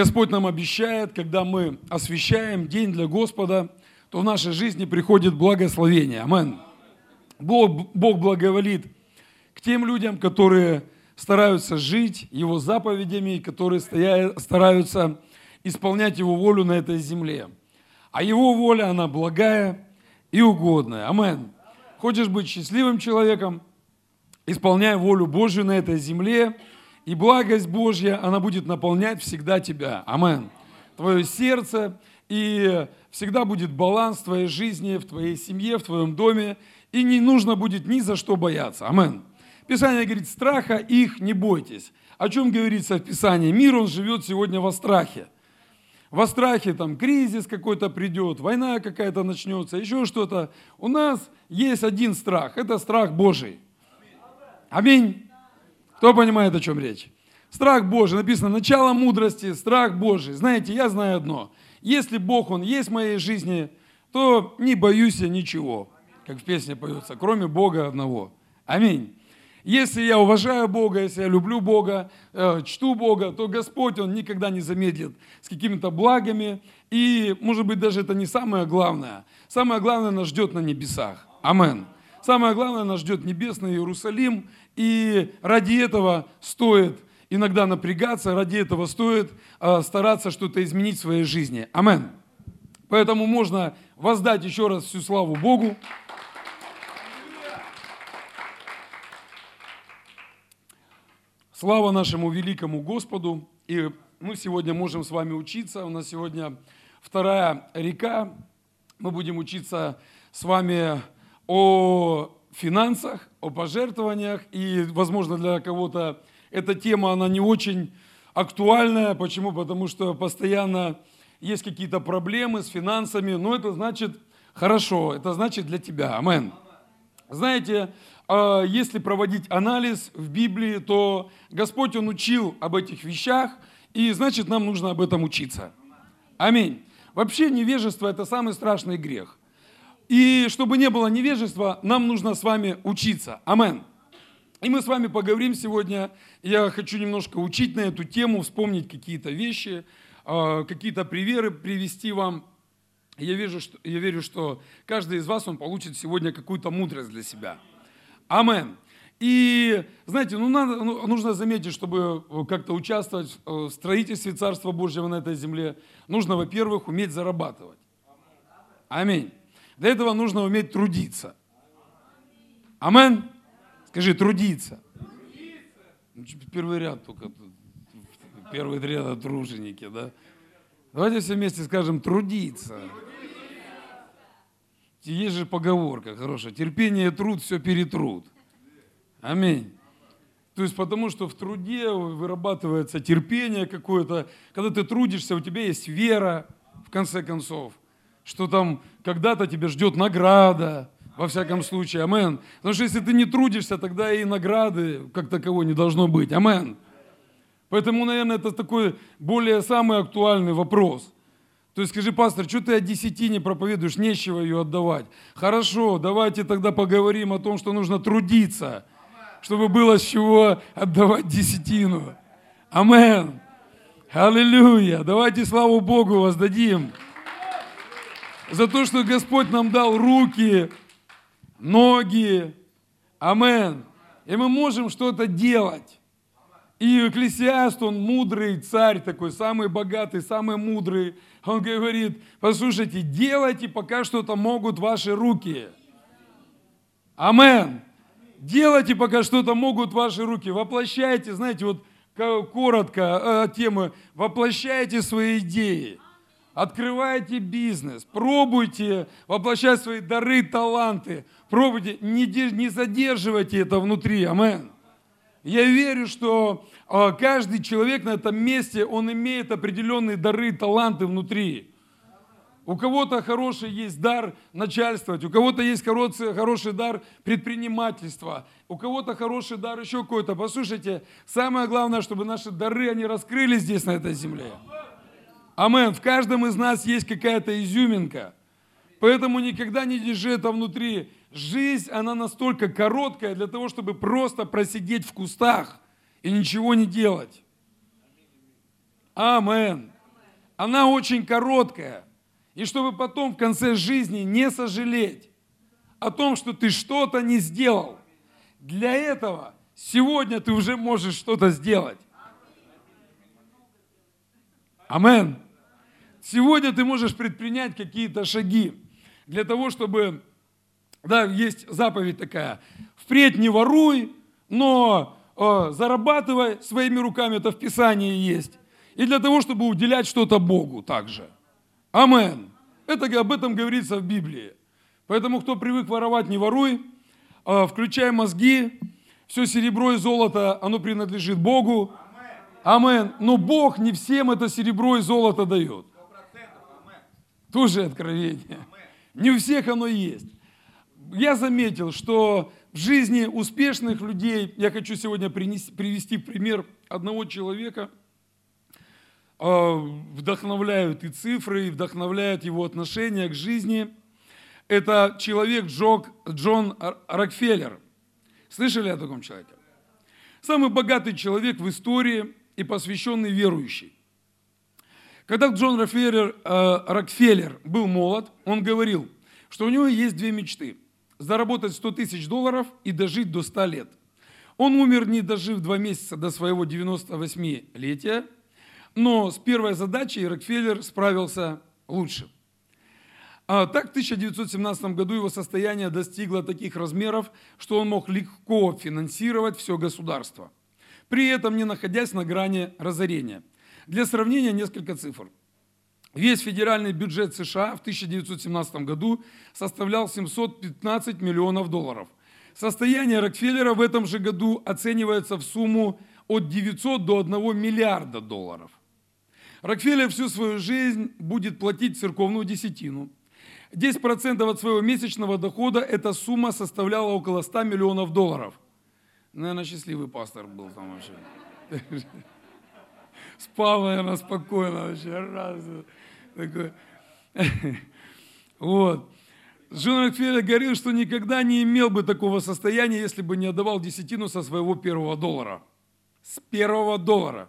Господь нам обещает, когда мы освящаем день для Господа, то в нашей жизни приходит благословение. Амин. Бог, Бог благоволит к тем людям, которые стараются жить Его заповедями, которые стараются исполнять Его волю на этой земле. А Его воля, она благая и угодная. Амин. Хочешь быть счастливым человеком, исполняй волю Божью на этой земле, и благость Божья, она будет наполнять всегда тебя. Амин. Твое сердце, и всегда будет баланс в твоей жизни, в твоей семье, в твоем доме, и не нужно будет ни за что бояться. Амин. Писание говорит, страха их не бойтесь. О чем говорится в Писании? Мир, он живет сегодня во страхе. Во страхе там кризис какой-то придет, война какая-то начнется, еще что-то. У нас есть один страх, это страх Божий. Аминь. Кто понимает, о чем речь? Страх Божий, написано, начало мудрости, страх Божий. Знаете, я знаю одно. Если Бог, Он есть в моей жизни, то не боюсь я ничего, как в песне поется, кроме Бога одного. Аминь. Если я уважаю Бога, если я люблю Бога, э, чту Бога, то Господь, Он никогда не замедлит с какими-то благами. И, может быть, даже это не самое главное. Самое главное нас ждет на небесах. Амен. Самое главное нас ждет небесный Иерусалим. И ради этого стоит иногда напрягаться, ради этого стоит э, стараться что-то изменить в своей жизни. Амен. Поэтому можно воздать еще раз всю славу Богу. Слава нашему великому Господу. И мы сегодня можем с вами учиться. У нас сегодня вторая река. Мы будем учиться с вами о финансах, о пожертвованиях. И, возможно, для кого-то эта тема, она не очень актуальная. Почему? Потому что постоянно есть какие-то проблемы с финансами. Но это значит хорошо, это значит для тебя. Амен. Знаете, а, если проводить анализ в Библии, то Господь, Он учил об этих вещах, и значит, нам нужно об этом учиться. Аминь. Вообще невежество – это самый страшный грех. И чтобы не было невежества, нам нужно с вами учиться. Амен. И мы с вами поговорим сегодня. Я хочу немножко учить на эту тему, вспомнить какие-то вещи, а, какие-то приверы привести вам. Я, вижу, что, я верю, что каждый из вас, он получит сегодня какую-то мудрость для себя. Амен. И, знаете, ну, надо, ну, нужно заметить, чтобы э, как-то участвовать э, в строительстве Царства Божьего на этой земле, нужно, во-первых, уметь зарабатывать. Аминь. Для этого нужно уметь трудиться. Амен. Скажи, трудиться. Ну, первый ряд только. Первый ряд труженики, да? Давайте все вместе скажем трудиться. Есть же поговорка хорошая. Терпение труд все перетрут. Аминь. То есть потому что в труде вырабатывается терпение какое-то. Когда ты трудишься, у тебя есть вера, в конце концов, что там когда-то тебя ждет награда, во всяком случае. Амен. Потому что если ты не трудишься, тогда и награды как таковой не должно быть. Амен. Поэтому, наверное, это такой более самый актуальный вопрос – то есть скажи, пастор, что ты о десятине проповедуешь, нечего ее отдавать. Хорошо, давайте тогда поговорим о том, что нужно трудиться, чтобы было с чего отдавать десятину. Амен. Аллилуйя. Давайте славу Богу воздадим за то, что Господь нам дал руки, ноги. Амен. И мы можем что-то делать. И Экклесиаст, он мудрый царь такой, самый богатый, самый мудрый. Он говорит, послушайте, делайте пока что-то могут ваши руки. Амен. Делайте пока что-то могут ваши руки. Воплощайте, знаете, вот коротко э, темы, воплощайте свои идеи. Открывайте бизнес, пробуйте воплощать свои дары, таланты. Пробуйте, не, не задерживайте это внутри. Амен. Я верю, что а, каждый человек на этом месте, он имеет определенные дары, таланты внутри. У кого-то хороший есть дар начальствовать, у кого-то есть хороший, хороший дар предпринимательства, у кого-то хороший дар еще какой-то. Послушайте, самое главное, чтобы наши дары, они раскрылись здесь, на этой земле. Амен. В каждом из нас есть какая-то изюминка. Поэтому никогда не держи это внутри. Жизнь, она настолько короткая для того, чтобы просто просидеть в кустах и ничего не делать. Амен. Она очень короткая. И чтобы потом в конце жизни не сожалеть о том, что ты что-то не сделал. Для этого сегодня ты уже можешь что-то сделать. Амен. Сегодня ты можешь предпринять какие-то шаги для того, чтобы, да, есть заповедь такая, впредь не воруй, но э, зарабатывай своими руками, это в Писании есть. И для того, чтобы уделять что-то Богу также. Амен. Это об этом говорится в Библии. Поэтому, кто привык воровать, не воруй, э, включай мозги, все серебро и золото, оно принадлежит Богу. Амен. Но Бог не всем это серебро и золото дает. Тоже откровение. Не у всех оно есть. Я заметил, что в жизни успешных людей, я хочу сегодня принести, привести пример одного человека, а, вдохновляют и цифры, и вдохновляют его отношение к жизни. Это человек Джок, Джон Рокфеллер. Слышали о таком человеке? Самый богатый человек в истории и посвященный верующий. Когда Джон Рокфеллер, э, Рокфеллер был молод, он говорил, что у него есть две мечты. Заработать 100 тысяч долларов и дожить до 100 лет. Он умер, не дожив два месяца до своего 98-летия, но с первой задачей Рокфеллер справился лучше. А так в 1917 году его состояние достигло таких размеров, что он мог легко финансировать все государство, при этом не находясь на грани разорения – для сравнения несколько цифр. Весь федеральный бюджет США в 1917 году составлял 715 миллионов долларов. Состояние Рокфеллера в этом же году оценивается в сумму от 900 до 1 миллиарда долларов. Рокфеллер всю свою жизнь будет платить церковную десятину. 10% от своего месячного дохода эта сумма составляла около 100 миллионов долларов. Наверное, счастливый пастор был там вообще спал, наверное, спокойно вообще. Раз, такой. Вот. Джон Рокфеллер говорил, что никогда не имел бы такого состояния, если бы не отдавал десятину со своего первого доллара. С первого доллара.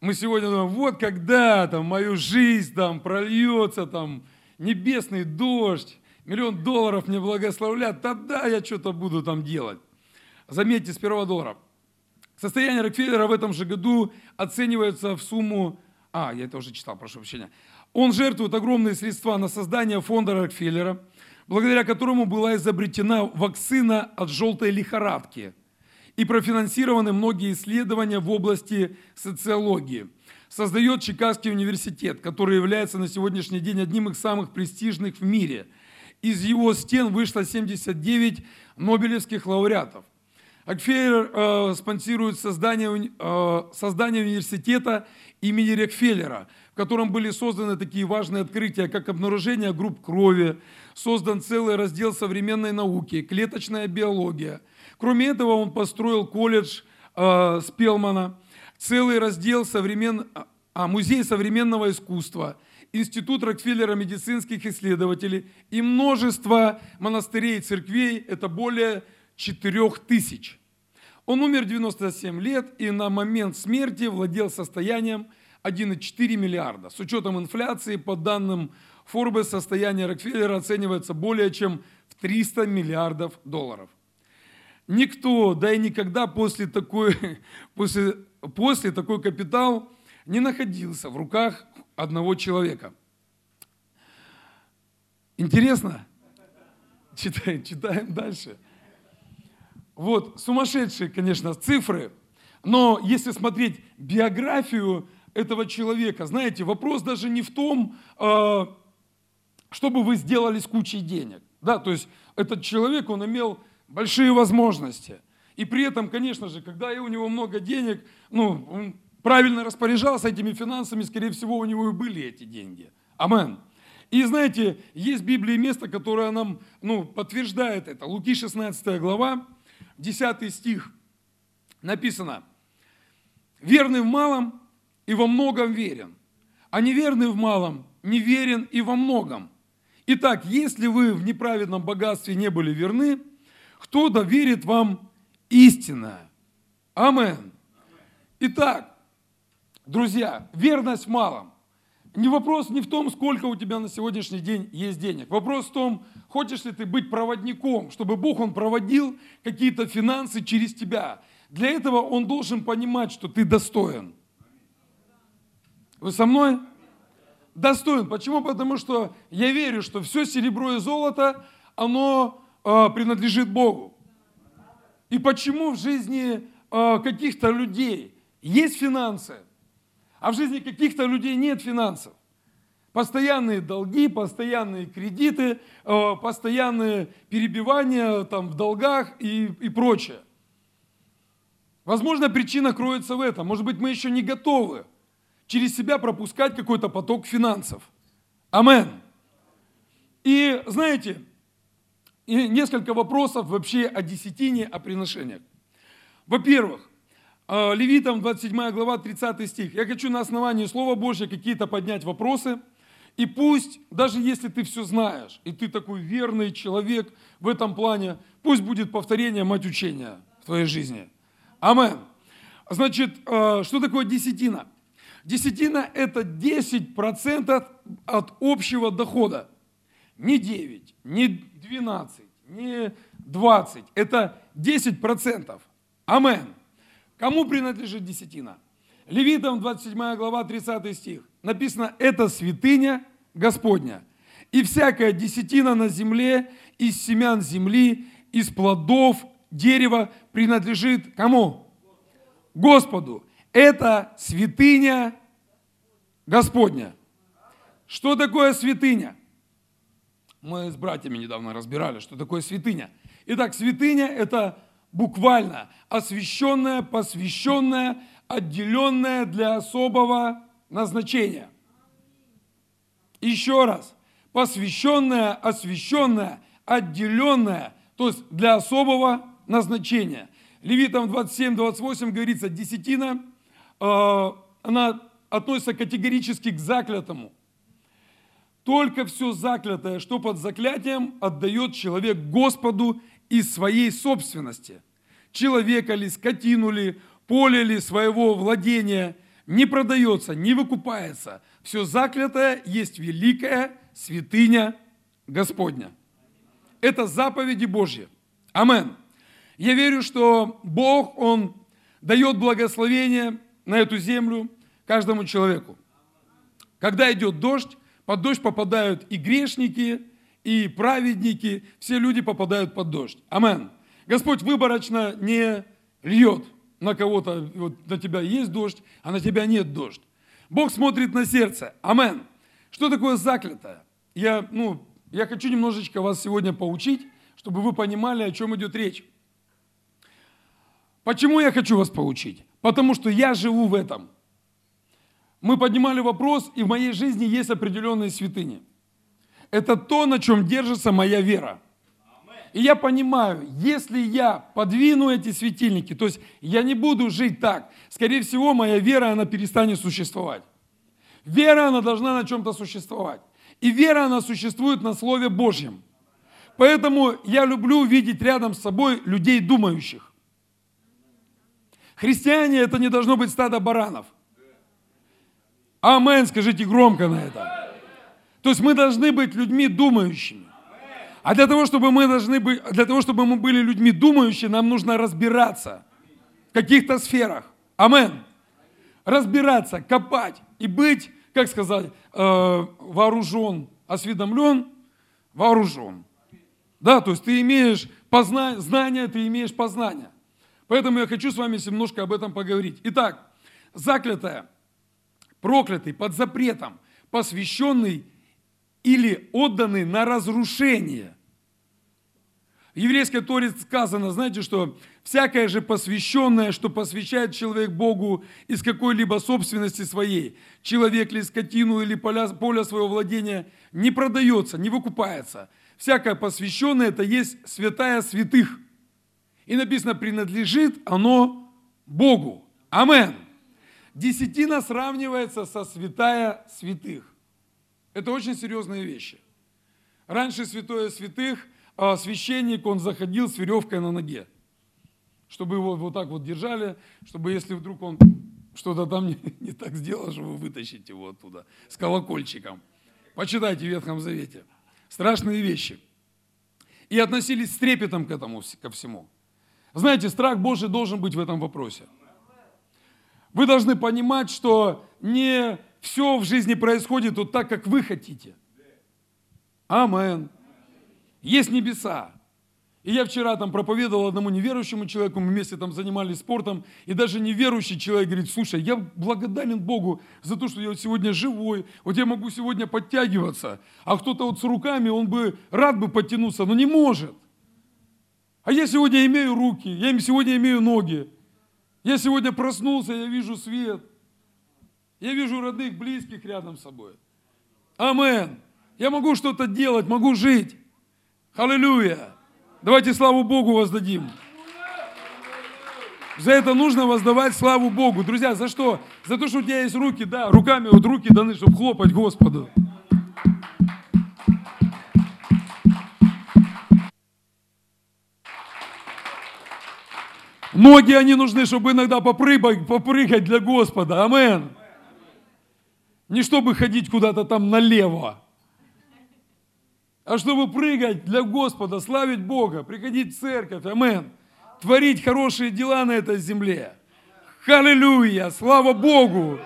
Мы сегодня думаем, вот когда там мою жизнь там прольется там небесный дождь, миллион долларов мне благословлят, тогда я что-то буду там делать. Заметьте, с первого доллара. Состояние Рокфеллера в этом же году оценивается в сумму... А, я это уже читал, прошу прощения. Он жертвует огромные средства на создание фонда Рокфеллера, благодаря которому была изобретена вакцина от желтой лихорадки и профинансированы многие исследования в области социологии. Создает Чикагский университет, который является на сегодняшний день одним из самых престижных в мире. Из его стен вышло 79 нобелевских лауреатов – Рокфеллер э, спонсирует создание, э, создание университета имени Рокфеллера, в котором были созданы такие важные открытия, как обнаружение групп крови, создан целый раздел современной науки, клеточная биология. Кроме этого, он построил колледж э, Спелмана, целый раздел современ... а, музей современного искусства, Институт Рокфеллера медицинских исследователей и множество монастырей и церквей, это более 4 тысяч. Он умер 97 лет и на момент смерти владел состоянием 1,4 миллиарда. С учетом инфляции, по данным Forbes, состояние Рокфеллера оценивается более чем в 300 миллиардов долларов. Никто, да и никогда после такой, после, после такой капитал не находился в руках одного человека. Интересно? Читаем, читаем дальше. Вот, сумасшедшие, конечно, цифры, но если смотреть биографию этого человека, знаете, вопрос даже не в том, а, чтобы вы сделали с кучей денег. Да, то есть этот человек, он имел большие возможности. И при этом, конечно же, когда у него много денег, ну, он правильно распоряжался этими финансами, скорее всего, у него и были эти деньги. Амен. И знаете, есть в Библии место, которое нам ну, подтверждает это. Луки 16 глава, 10 стих написано, верный в малом и во многом верен, а неверный в малом неверен и во многом. Итак, если вы в неправедном богатстве не были верны, кто доверит вам истинное? Амен. Итак, Друзья, верность в малом. Не вопрос не в том, сколько у тебя на сегодняшний день есть денег. Вопрос в том, хочешь ли ты быть проводником, чтобы Бог, Он проводил какие-то финансы через тебя. Для этого Он должен понимать, что ты достоин. Вы со мной? Достоин. Почему? Потому что я верю, что все серебро и золото, оно э, принадлежит Богу. И почему в жизни э, каких-то людей есть финансы, а в жизни каких-то людей нет финансов. Постоянные долги, постоянные кредиты, э, постоянные перебивания там, в долгах и, и прочее. Возможно, причина кроется в этом. Может быть, мы еще не готовы через себя пропускать какой-то поток финансов. Амен. И знаете, несколько вопросов вообще о десятине, о приношениях. Во-первых, Левитам 27 глава 30 стих. Я хочу на основании Слова Божьего какие-то поднять вопросы. И пусть, даже если ты все знаешь, и ты такой верный человек в этом плане, пусть будет повторение мать учения в твоей жизни. Амен. Значит, а, что такое десятина? Десятина – это 10% от общего дохода. Не 9, не 12, не 20. Это 10%. Амен. Кому принадлежит десятина? Левитам 27 глава 30 стих. Написано, это святыня Господня. И всякая десятина на земле из семян земли, из плодов дерева принадлежит кому? Господу. Это святыня Господня. Что такое святыня? Мы с братьями недавно разбирали, что такое святыня. Итак, святыня – это буквально освященная, посвященная, отделенная для особого назначения. Еще раз, посвященная, освященная, отделенная, то есть для особого назначения. Левитам 27-28 говорится, десятина, э, она относится категорически к заклятому. Только все заклятое, что под заклятием, отдает человек Господу из своей собственности человека ли, скотину ли, поле ли своего владения, не продается, не выкупается. Все заклятое есть великая святыня Господня. Это заповеди Божьи. Амен. Я верю, что Бог, Он дает благословение на эту землю каждому человеку. Когда идет дождь, под дождь попадают и грешники, и праведники, все люди попадают под дождь. Амен. Господь выборочно не льет на кого-то, вот на тебя есть дождь, а на тебя нет дождь. Бог смотрит на сердце. Амен. Что такое заклятое? Я, ну, я хочу немножечко вас сегодня поучить, чтобы вы понимали, о чем идет речь. Почему я хочу вас поучить? Потому что я живу в этом. Мы поднимали вопрос, и в моей жизни есть определенные святыни. Это то, на чем держится моя вера. И я понимаю, если я подвину эти светильники, то есть я не буду жить так, скорее всего, моя вера, она перестанет существовать. Вера, она должна на чем-то существовать. И вера, она существует на Слове Божьем. Поэтому я люблю видеть рядом с собой людей думающих. Христиане это не должно быть стадо баранов. Амен, скажите громко на это. То есть мы должны быть людьми думающими. А для того, чтобы мы должны быть, для того, чтобы мы были людьми думающими, нам нужно разбираться в каких-то сферах. Амен. Разбираться, копать и быть, как сказать, э, вооружен, осведомлен, вооружен. Да, то есть ты имеешь познание, знания, ты имеешь познание. Поэтому я хочу с вами немножко об этом поговорить. Итак, заклятое, проклятый, под запретом, посвященный или отданный на разрушение. В еврейской Торе сказано, знаете, что всякое же посвященное, что посвящает человек Богу из какой-либо собственности своей, человек ли скотину или поля, поля своего владения, не продается, не выкупается. Всякое посвященное – это есть святая святых. И написано, принадлежит оно Богу. Амен. Десятина сравнивается со святая святых. Это очень серьезные вещи. Раньше святое святых – а священник, он заходил с веревкой на ноге, чтобы его вот так вот держали, чтобы если вдруг он что-то там не, не так сделал, что вы вытащите его оттуда с колокольчиком. Почитайте в Ветхом Завете. Страшные вещи. И относились с трепетом к этому, ко всему. Знаете, страх Божий должен быть в этом вопросе. Вы должны понимать, что не все в жизни происходит вот так, как вы хотите. Амен. Есть небеса. И я вчера там проповедовал одному неверующему человеку, мы вместе там занимались спортом, и даже неверующий человек говорит, слушай, я благодарен Богу за то, что я вот сегодня живой, вот я могу сегодня подтягиваться, а кто-то вот с руками, он бы рад бы подтянуться, но не может. А я сегодня имею руки, я сегодня имею ноги, я сегодня проснулся, я вижу свет, я вижу родных, близких рядом с собой. Амен. Я могу что-то делать, могу жить. Аллилуйя. Давайте славу Богу воздадим. За это нужно воздавать славу Богу. Друзья, за что? За то, что у тебя есть руки, да, руками вот руки даны, чтобы хлопать Господу. Ноги, они нужны, чтобы иногда попрыгать, попрыгать для Господа. Амен. Не чтобы ходить куда-то там налево а чтобы прыгать для Господа, славить Бога, приходить в церковь, амен, творить хорошие дела на этой земле. Аллилуйя, слава Богу!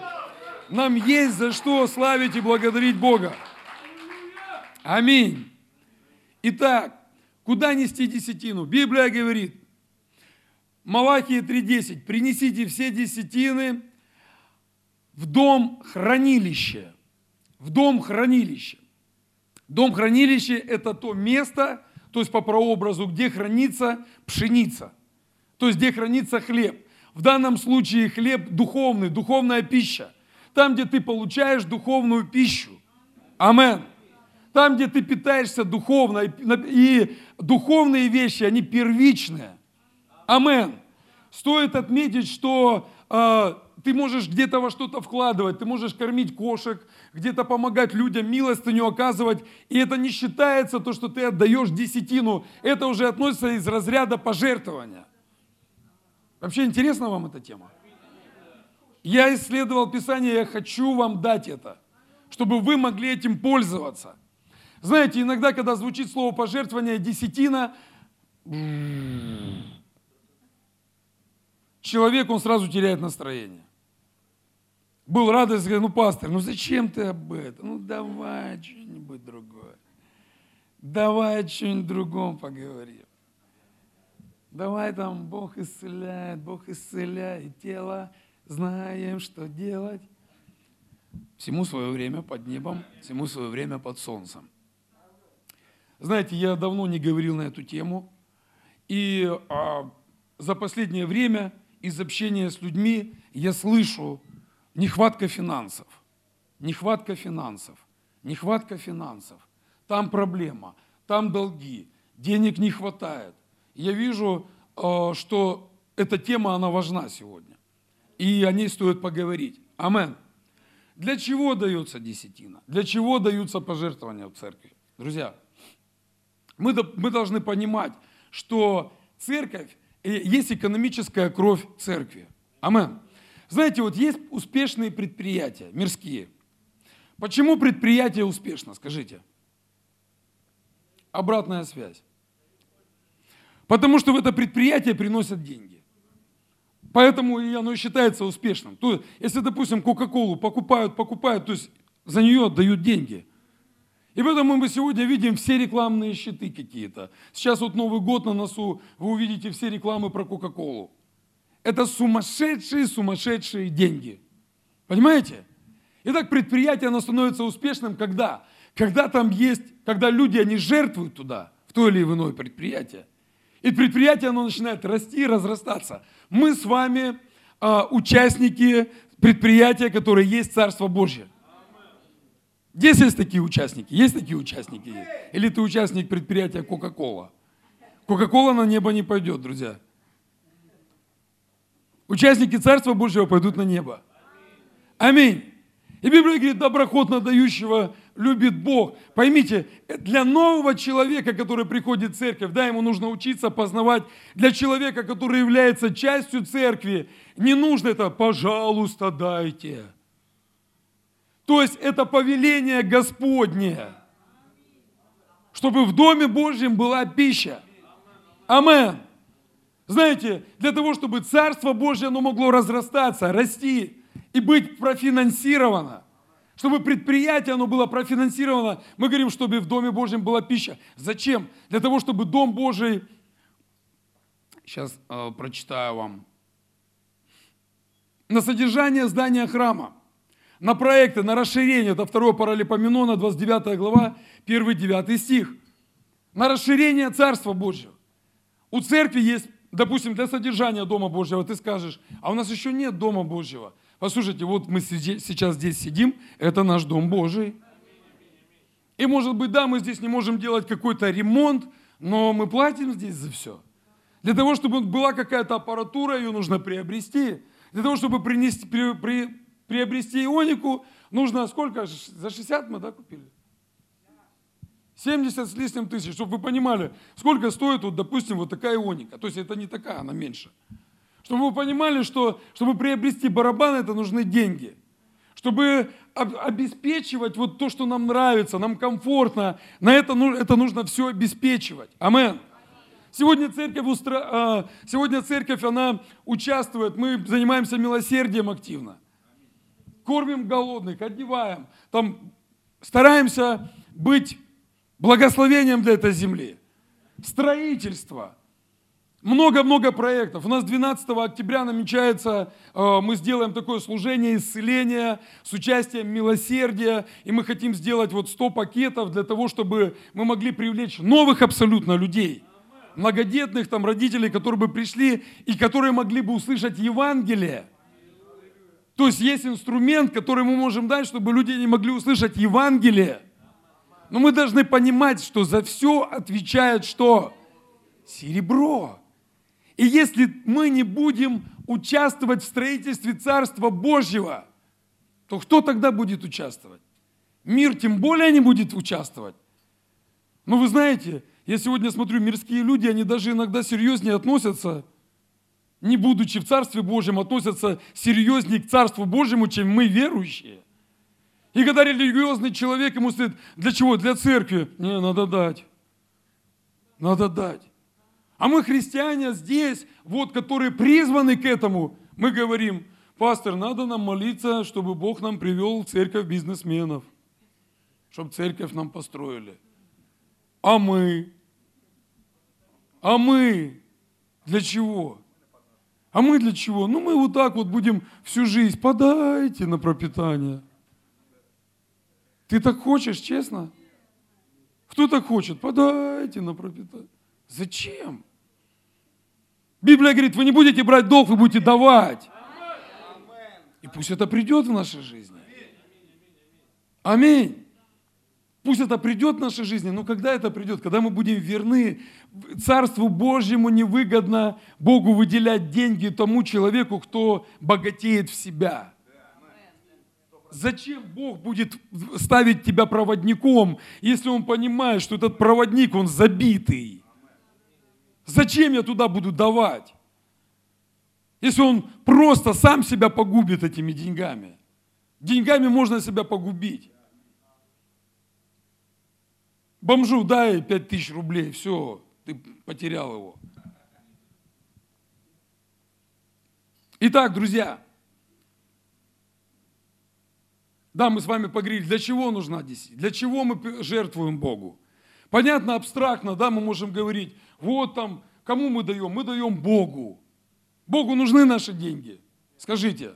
Нам есть за что славить и благодарить Бога. Аминь. Итак, куда нести десятину? Библия говорит, Малахия 3.10, принесите все десятины в дом хранилища. В дом хранилища. Дом хранилища – это то место, то есть по прообразу, где хранится пшеница, то есть где хранится хлеб. В данном случае хлеб духовный, духовная пища. Там, где ты получаешь духовную пищу. Амен. Там, где ты питаешься духовно, и духовные вещи, они первичные. Амен. Стоит отметить, что э, ты можешь где-то во что-то вкладывать, ты можешь кормить кошек, где-то помогать людям, милостыню оказывать, и это не считается то, что ты отдаешь десятину, это уже относится из разряда пожертвования. Вообще интересна вам эта тема? Я исследовал Писание, я хочу вам дать это, чтобы вы могли этим пользоваться. Знаете, иногда, когда звучит слово пожертвование, десятина, человек, он сразу теряет настроение был радость, говорю, ну, пастор, ну зачем ты об этом? Ну, давай что-нибудь другое. Давай о чем-нибудь другом поговорим. Давай там Бог исцеляет, Бог исцеляет тело, знаем, что делать. Всему свое время под небом, всему свое время под солнцем. Знаете, я давно не говорил на эту тему, и а, за последнее время из общения с людьми я слышу Нехватка финансов. Нехватка финансов. Нехватка финансов. Там проблема, там долги, денег не хватает. Я вижу, э, что эта тема, она важна сегодня. И о ней стоит поговорить. Амен. Для чего дается десятина? Для чего даются пожертвования в церкви? Друзья, мы, мы должны понимать, что церковь, э, есть экономическая кровь церкви. Амен. Знаете, вот есть успешные предприятия, мирские. Почему предприятие успешно, скажите? Обратная связь. Потому что в это предприятие приносят деньги. Поэтому оно считается успешным. То есть, если, допустим, Кока-Колу покупают, покупают, то есть за нее отдают деньги. И поэтому мы сегодня видим все рекламные щиты какие-то. Сейчас вот Новый год на носу, вы увидите все рекламы про Кока-Колу. Это сумасшедшие, сумасшедшие деньги. Понимаете? Итак, предприятие, оно становится успешным, когда? Когда там есть, когда люди, они жертвуют туда, в то или иное предприятие. И предприятие, оно начинает расти и разрастаться. Мы с вами э, участники предприятия, которое есть Царство Божье. Здесь есть такие участники? Есть такие участники? Или ты участник предприятия Кока-Кола? Кока-Кола на небо не пойдет, друзья. Участники Царства Божьего пойдут на небо. Аминь. И Библия говорит, доброхотно дающего любит Бог. Поймите, для нового человека, который приходит в церковь, да, ему нужно учиться познавать. Для человека, который является частью церкви, не нужно это «пожалуйста, дайте». То есть это повеление Господне, чтобы в Доме Божьем была пища. Амен. Знаете, для того, чтобы Царство Божье оно могло разрастаться, расти и быть профинансировано, чтобы предприятие оно было профинансировано, мы говорим, чтобы в Доме Божьем была пища. Зачем? Для того, чтобы Дом Божий, сейчас э, прочитаю вам, на содержание здания храма, на проекты, на расширение, это 2 Паралипоменона, 29 глава, 1-9 стих, на расширение Царства Божьего. У церкви есть допустим, для содержания Дома Божьего ты скажешь, а у нас еще нет Дома Божьего. Послушайте, вот мы сейчас здесь сидим, это наш Дом Божий. И может быть, да, мы здесь не можем делать какой-то ремонт, но мы платим здесь за все. Для того, чтобы была какая-то аппаратура, ее нужно приобрести. Для того, чтобы принести, при, при, приобрести ионику, нужно сколько? За 60 мы, да, купили? 70 с лишним тысяч, чтобы вы понимали, сколько стоит, вот, допустим, вот такая ионика. То есть это не такая, она меньше. Чтобы вы понимали, что чтобы приобрести барабан, это нужны деньги. Чтобы обеспечивать вот то, что нам нравится, нам комфортно, на это, это нужно все обеспечивать. Амен. Сегодня церковь, устро... А, сегодня церковь, она участвует, мы занимаемся милосердием активно. Кормим голодных, одеваем, там стараемся быть благословением для этой земли. Строительство. Много-много проектов. У нас 12 октября намечается, э, мы сделаем такое служение исцеления с участием милосердия, и мы хотим сделать вот 100 пакетов для того, чтобы мы могли привлечь новых абсолютно людей, многодетных там родителей, которые бы пришли и которые могли бы услышать Евангелие. То есть есть инструмент, который мы можем дать, чтобы люди не могли услышать Евангелие – но мы должны понимать, что за все отвечает что? Серебро. И если мы не будем участвовать в строительстве Царства Божьего, то кто тогда будет участвовать? Мир тем более не будет участвовать. Но вы знаете, я сегодня смотрю, мирские люди, они даже иногда серьезнее относятся, не будучи в Царстве Божьем, относятся серьезнее к Царству Божьему, чем мы верующие. И когда религиозный человек ему стоит, для чего? Для церкви. Не, надо дать. Надо дать. А мы, христиане, здесь, вот, которые призваны к этому, мы говорим, пастор, надо нам молиться, чтобы Бог нам привел в церковь бизнесменов, чтобы церковь нам построили. А мы? А мы? Для чего? А мы для чего? Ну, мы вот так вот будем всю жизнь, подайте на пропитание – ты так хочешь, честно? Кто так хочет? Подайте на пропитание. Зачем? Библия говорит, вы не будете брать долг, вы будете давать. И пусть это придет в нашей жизни. Аминь. Пусть это придет в нашей жизни, но когда это придет? Когда мы будем верны, Царству Божьему невыгодно Богу выделять деньги тому человеку, кто богатеет в себя. Зачем Бог будет ставить тебя проводником, если Он понимает, что этот проводник, он забитый? Зачем я туда буду давать? Если он просто сам себя погубит этими деньгами. Деньгами можно себя погубить. Бомжу дай 5 тысяч рублей, все, ты потерял его. Итак, друзья, да, мы с вами поговорили, для чего нужна десять, для чего мы жертвуем Богу. Понятно, абстрактно, да, мы можем говорить, вот там, кому мы даем? Мы даем Богу. Богу нужны наши деньги. Скажите.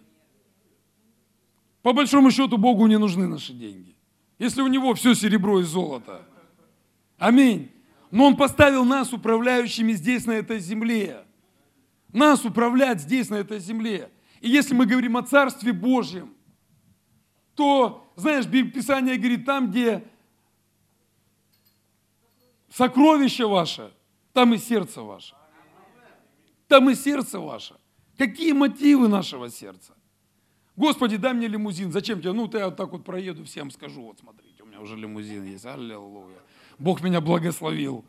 По большому счету Богу не нужны наши деньги. Если у Него все серебро и золото. Аминь. Но Он поставил нас управляющими здесь, на этой земле. Нас управлять здесь, на этой земле. И если мы говорим о Царстве Божьем, то, знаешь, Писание говорит, там, где сокровище ваше, там и сердце ваше. Там и сердце ваше. Какие мотивы нашего сердца? Господи, дай мне лимузин. Зачем тебе? Ну, ты вот так вот проеду, всем скажу. Вот смотрите, у меня уже лимузин есть. Аллилуйя. Бог меня благословил.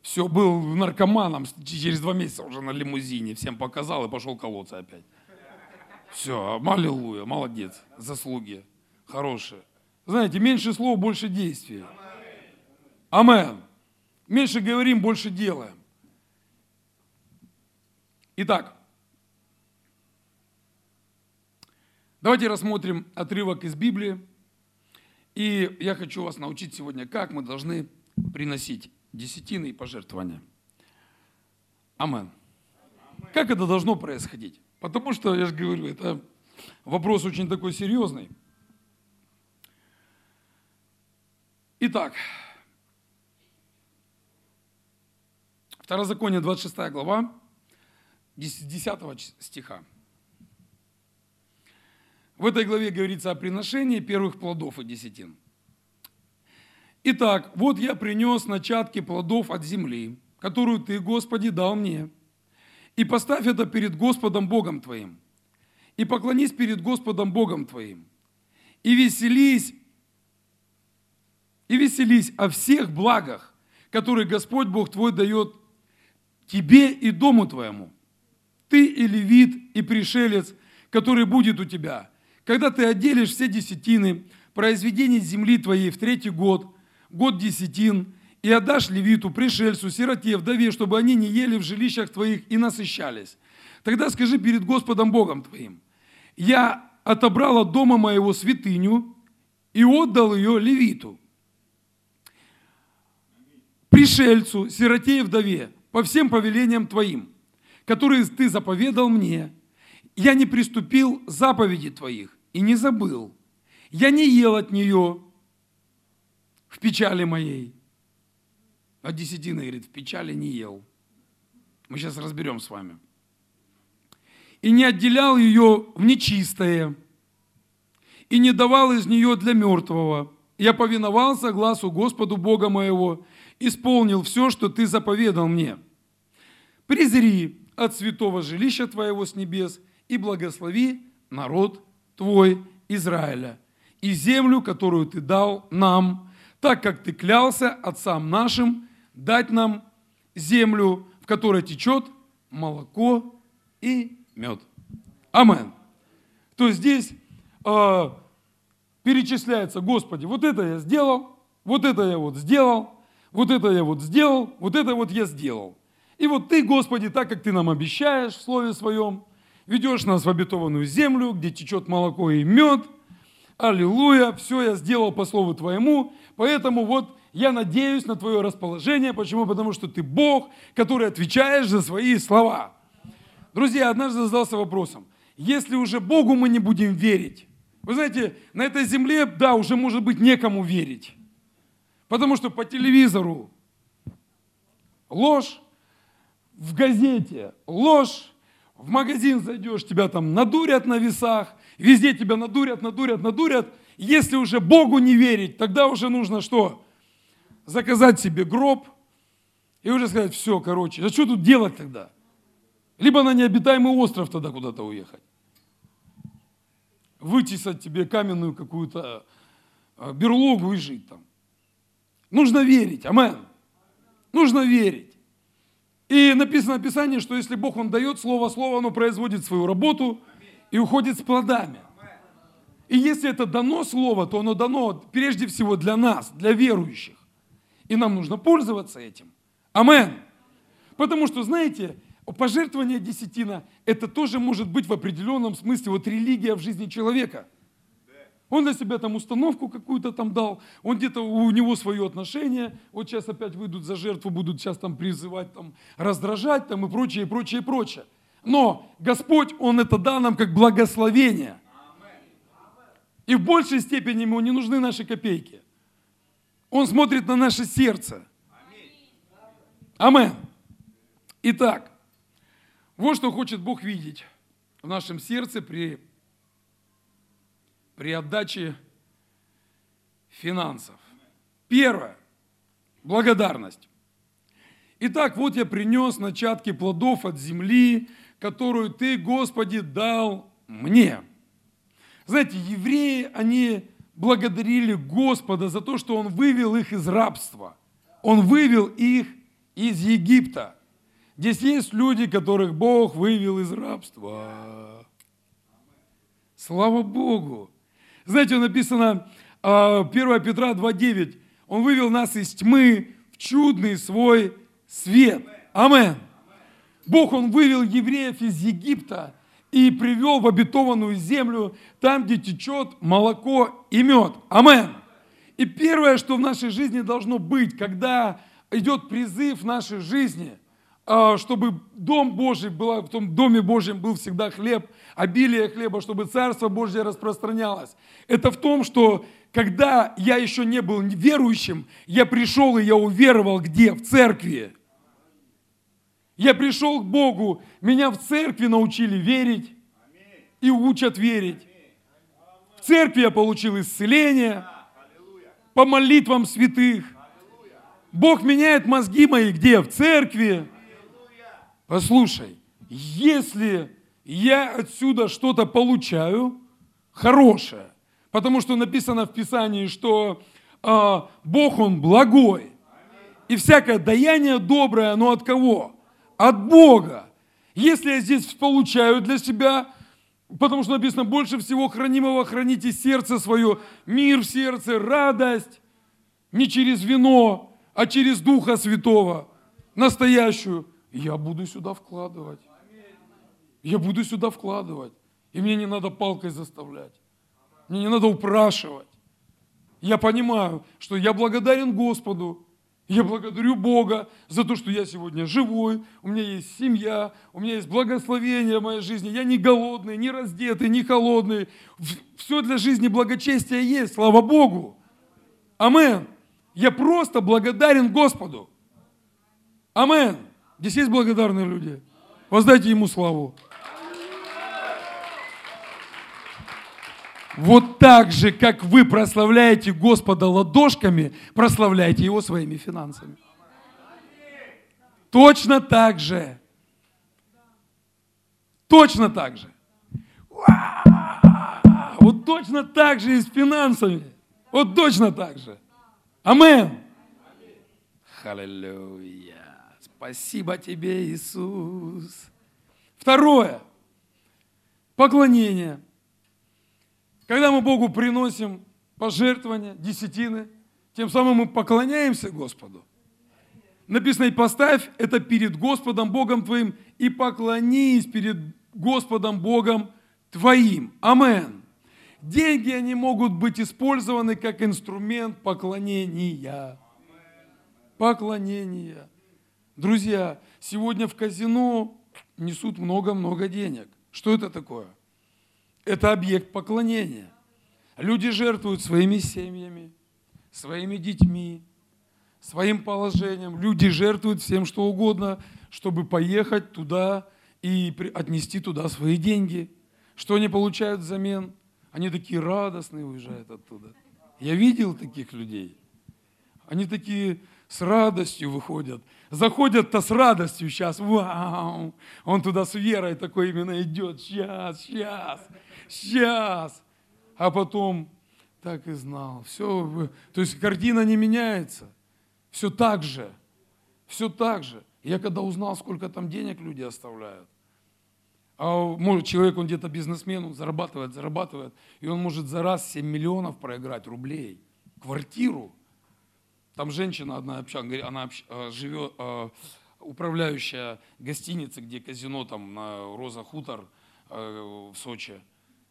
Все, был наркоманом, через два месяца уже на лимузине. Всем показал и пошел колоться опять. Все, аллилуйя, молодец, заслуги хорошие. Знаете, меньше слов, больше действий. Амен. Меньше говорим, больше делаем. Итак, давайте рассмотрим отрывок из Библии. И я хочу вас научить сегодня, как мы должны приносить десятины и пожертвования. Амен. Как это должно происходить? Потому что, я же говорю, это вопрос очень такой серьезный. Итак, Второзаконие, 26 глава, 10 стиха. В этой главе говорится о приношении первых плодов и десятин. Итак, вот я принес начатки плодов от земли, которую Ты, Господи, дал мне. И поставь это перед Господом Богом Твоим. И поклонись перед Господом Богом Твоим. И веселись, и веселись о всех благах, которые Господь Бог Твой дает тебе и дому твоему. Ты и левит, и пришелец, который будет у тебя. Когда ты отделишь все десятины, произведения земли твоей в третий год – год десятин, и отдашь левиту, пришельцу, сироте, вдове, чтобы они не ели в жилищах твоих и насыщались. Тогда скажи перед Господом Богом твоим, я отобрал от дома моего святыню и отдал ее левиту, пришельцу, сироте и вдове, по всем повелениям твоим, которые ты заповедал мне. Я не приступил заповеди твоих и не забыл. Я не ел от нее, в печали моей. А десятина, говорит, в печали не ел. Мы сейчас разберем с вами. И не отделял ее в нечистое, и не давал из нее для мертвого. Я повиновался глазу Господу Бога моего, исполнил все, что ты заповедал мне. Презри от святого жилища твоего с небес и благослови народ твой Израиля и землю, которую ты дал нам, так как ты клялся отцам нашим дать нам землю, в которой течет молоко и мед. Амен. То есть здесь э, перечисляется, Господи, вот это я сделал, вот это я вот сделал, вот это я вот сделал, вот это вот я сделал. И вот ты, Господи, так как ты нам обещаешь в Слове Своем, ведешь нас в обетованную землю, где течет молоко и мед – Аллилуйя, все я сделал по слову Твоему, поэтому вот я надеюсь на Твое расположение. Почему? Потому что Ты Бог, который отвечаешь за свои слова. Друзья, однажды задался вопросом, если уже Богу мы не будем верить, вы знаете, на этой земле, да, уже может быть некому верить. Потому что по телевизору ложь, в газете ложь, в магазин зайдешь, тебя там надурят на весах – Везде тебя надурят, надурят, надурят. Если уже Богу не верить, тогда уже нужно что? Заказать себе гроб и уже сказать, все, короче, а что тут делать тогда? Либо на необитаемый остров тогда куда-то уехать. Вытесать тебе каменную какую-то а, берлогу и жить там. Нужно верить, амен. Нужно верить. И написано в Писании, что если Бог вам дает слово, слово, оно производит свою работу – и уходит с плодами. И если это дано слово, то оно дано прежде всего для нас, для верующих. И нам нужно пользоваться этим. Амен. Потому что, знаете, пожертвование десятина, это тоже может быть в определенном смысле вот религия в жизни человека. Он для себя там установку какую-то там дал, он где-то у него свое отношение, вот сейчас опять выйдут за жертву, будут сейчас там призывать, там, раздражать там и прочее, и прочее, и прочее. Но Господь, Он это дал нам как благословение. И в большей степени Ему не нужны наши копейки. Он смотрит на наше сердце. Амен. Итак, вот что хочет Бог видеть в нашем сердце при, при отдаче финансов. Первое. Благодарность. Итак, вот я принес начатки плодов от земли, которую Ты, Господи, дал мне. Знаете, евреи, они благодарили Господа за то, что Он вывел их из рабства. Он вывел их из Египта. Здесь есть люди, которых Бог вывел из рабства. Слава Богу! Знаете, написано 1 а, Петра 2.9. Он вывел нас из тьмы в чудный свой свет. Амен. Бог, Он вывел евреев из Египта и привел в обетованную землю, там, где течет молоко и мед. Амен. И первое, что в нашей жизни должно быть, когда идет призыв в нашей жизни, а, чтобы дом Божий был, в том доме Божьем был всегда хлеб, обилие хлеба, чтобы Царство Божье распространялось. Это в том, что когда я еще не был верующим, я пришел и я уверовал где? В церкви. Я пришел к Богу, меня в церкви научили верить и учат верить. В церкви я получил исцеление по молитвам святых. Бог меняет мозги мои где? В церкви. Послушай, если я отсюда что-то получаю хорошее, потому что написано в Писании, что э, Бог, Он благой, и всякое даяние доброе, оно от кого? От Бога. Если я здесь получаю для себя, потому что написано, больше всего хранимого храните сердце свое, мир в сердце, радость, не через вино, а через Духа Святого, настоящую, я буду сюда вкладывать. Я буду сюда вкладывать. И мне не надо палкой заставлять. Мне не надо упрашивать. Я понимаю, что я благодарен Господу, я благодарю Бога за то, что я сегодня живой, у меня есть семья, у меня есть благословение в моей жизни. Я не голодный, не раздетый, не холодный. Все для жизни благочестия есть, слава Богу. Амен. Я просто благодарен Господу. Амен. Здесь есть благодарные люди. Воздайте Ему славу. Вот так же, как вы прославляете Господа ладошками, прославляйте Его своими финансами. Точно так же. Точно так же. Вот точно так же и с финансами. Вот точно так же. Амен. Аллилуйя. Спасибо тебе, Иисус. Второе. Поклонение. Когда мы Богу приносим пожертвования, десятины, тем самым мы поклоняемся Господу. Написано, и поставь это перед Господом Богом твоим, и поклонись перед Господом Богом твоим. Амен. Деньги, они могут быть использованы как инструмент поклонения. Поклонения. Друзья, сегодня в казино несут много-много денег. Что это такое? Это объект поклонения. Люди жертвуют своими семьями, своими детьми, своим положением. Люди жертвуют всем, что угодно, чтобы поехать туда и отнести туда свои деньги. Что они получают взамен? Они такие радостные уезжают оттуда. Я видел таких людей. Они такие с радостью выходят. Заходят-то с радостью сейчас. Вау! Он туда с верой такой именно идет. Сейчас, сейчас сейчас. А потом так и знал. Все, то есть картина не меняется. Все так же. Все так же. Я когда узнал, сколько там денег люди оставляют, а может, человек, он где-то бизнесмен, он зарабатывает, зарабатывает, и он может за раз 7 миллионов проиграть рублей. Квартиру. Там женщина одна общалась, она э, живет, э, управляющая гостиницы, где казино там на Роза Хутор э, в Сочи.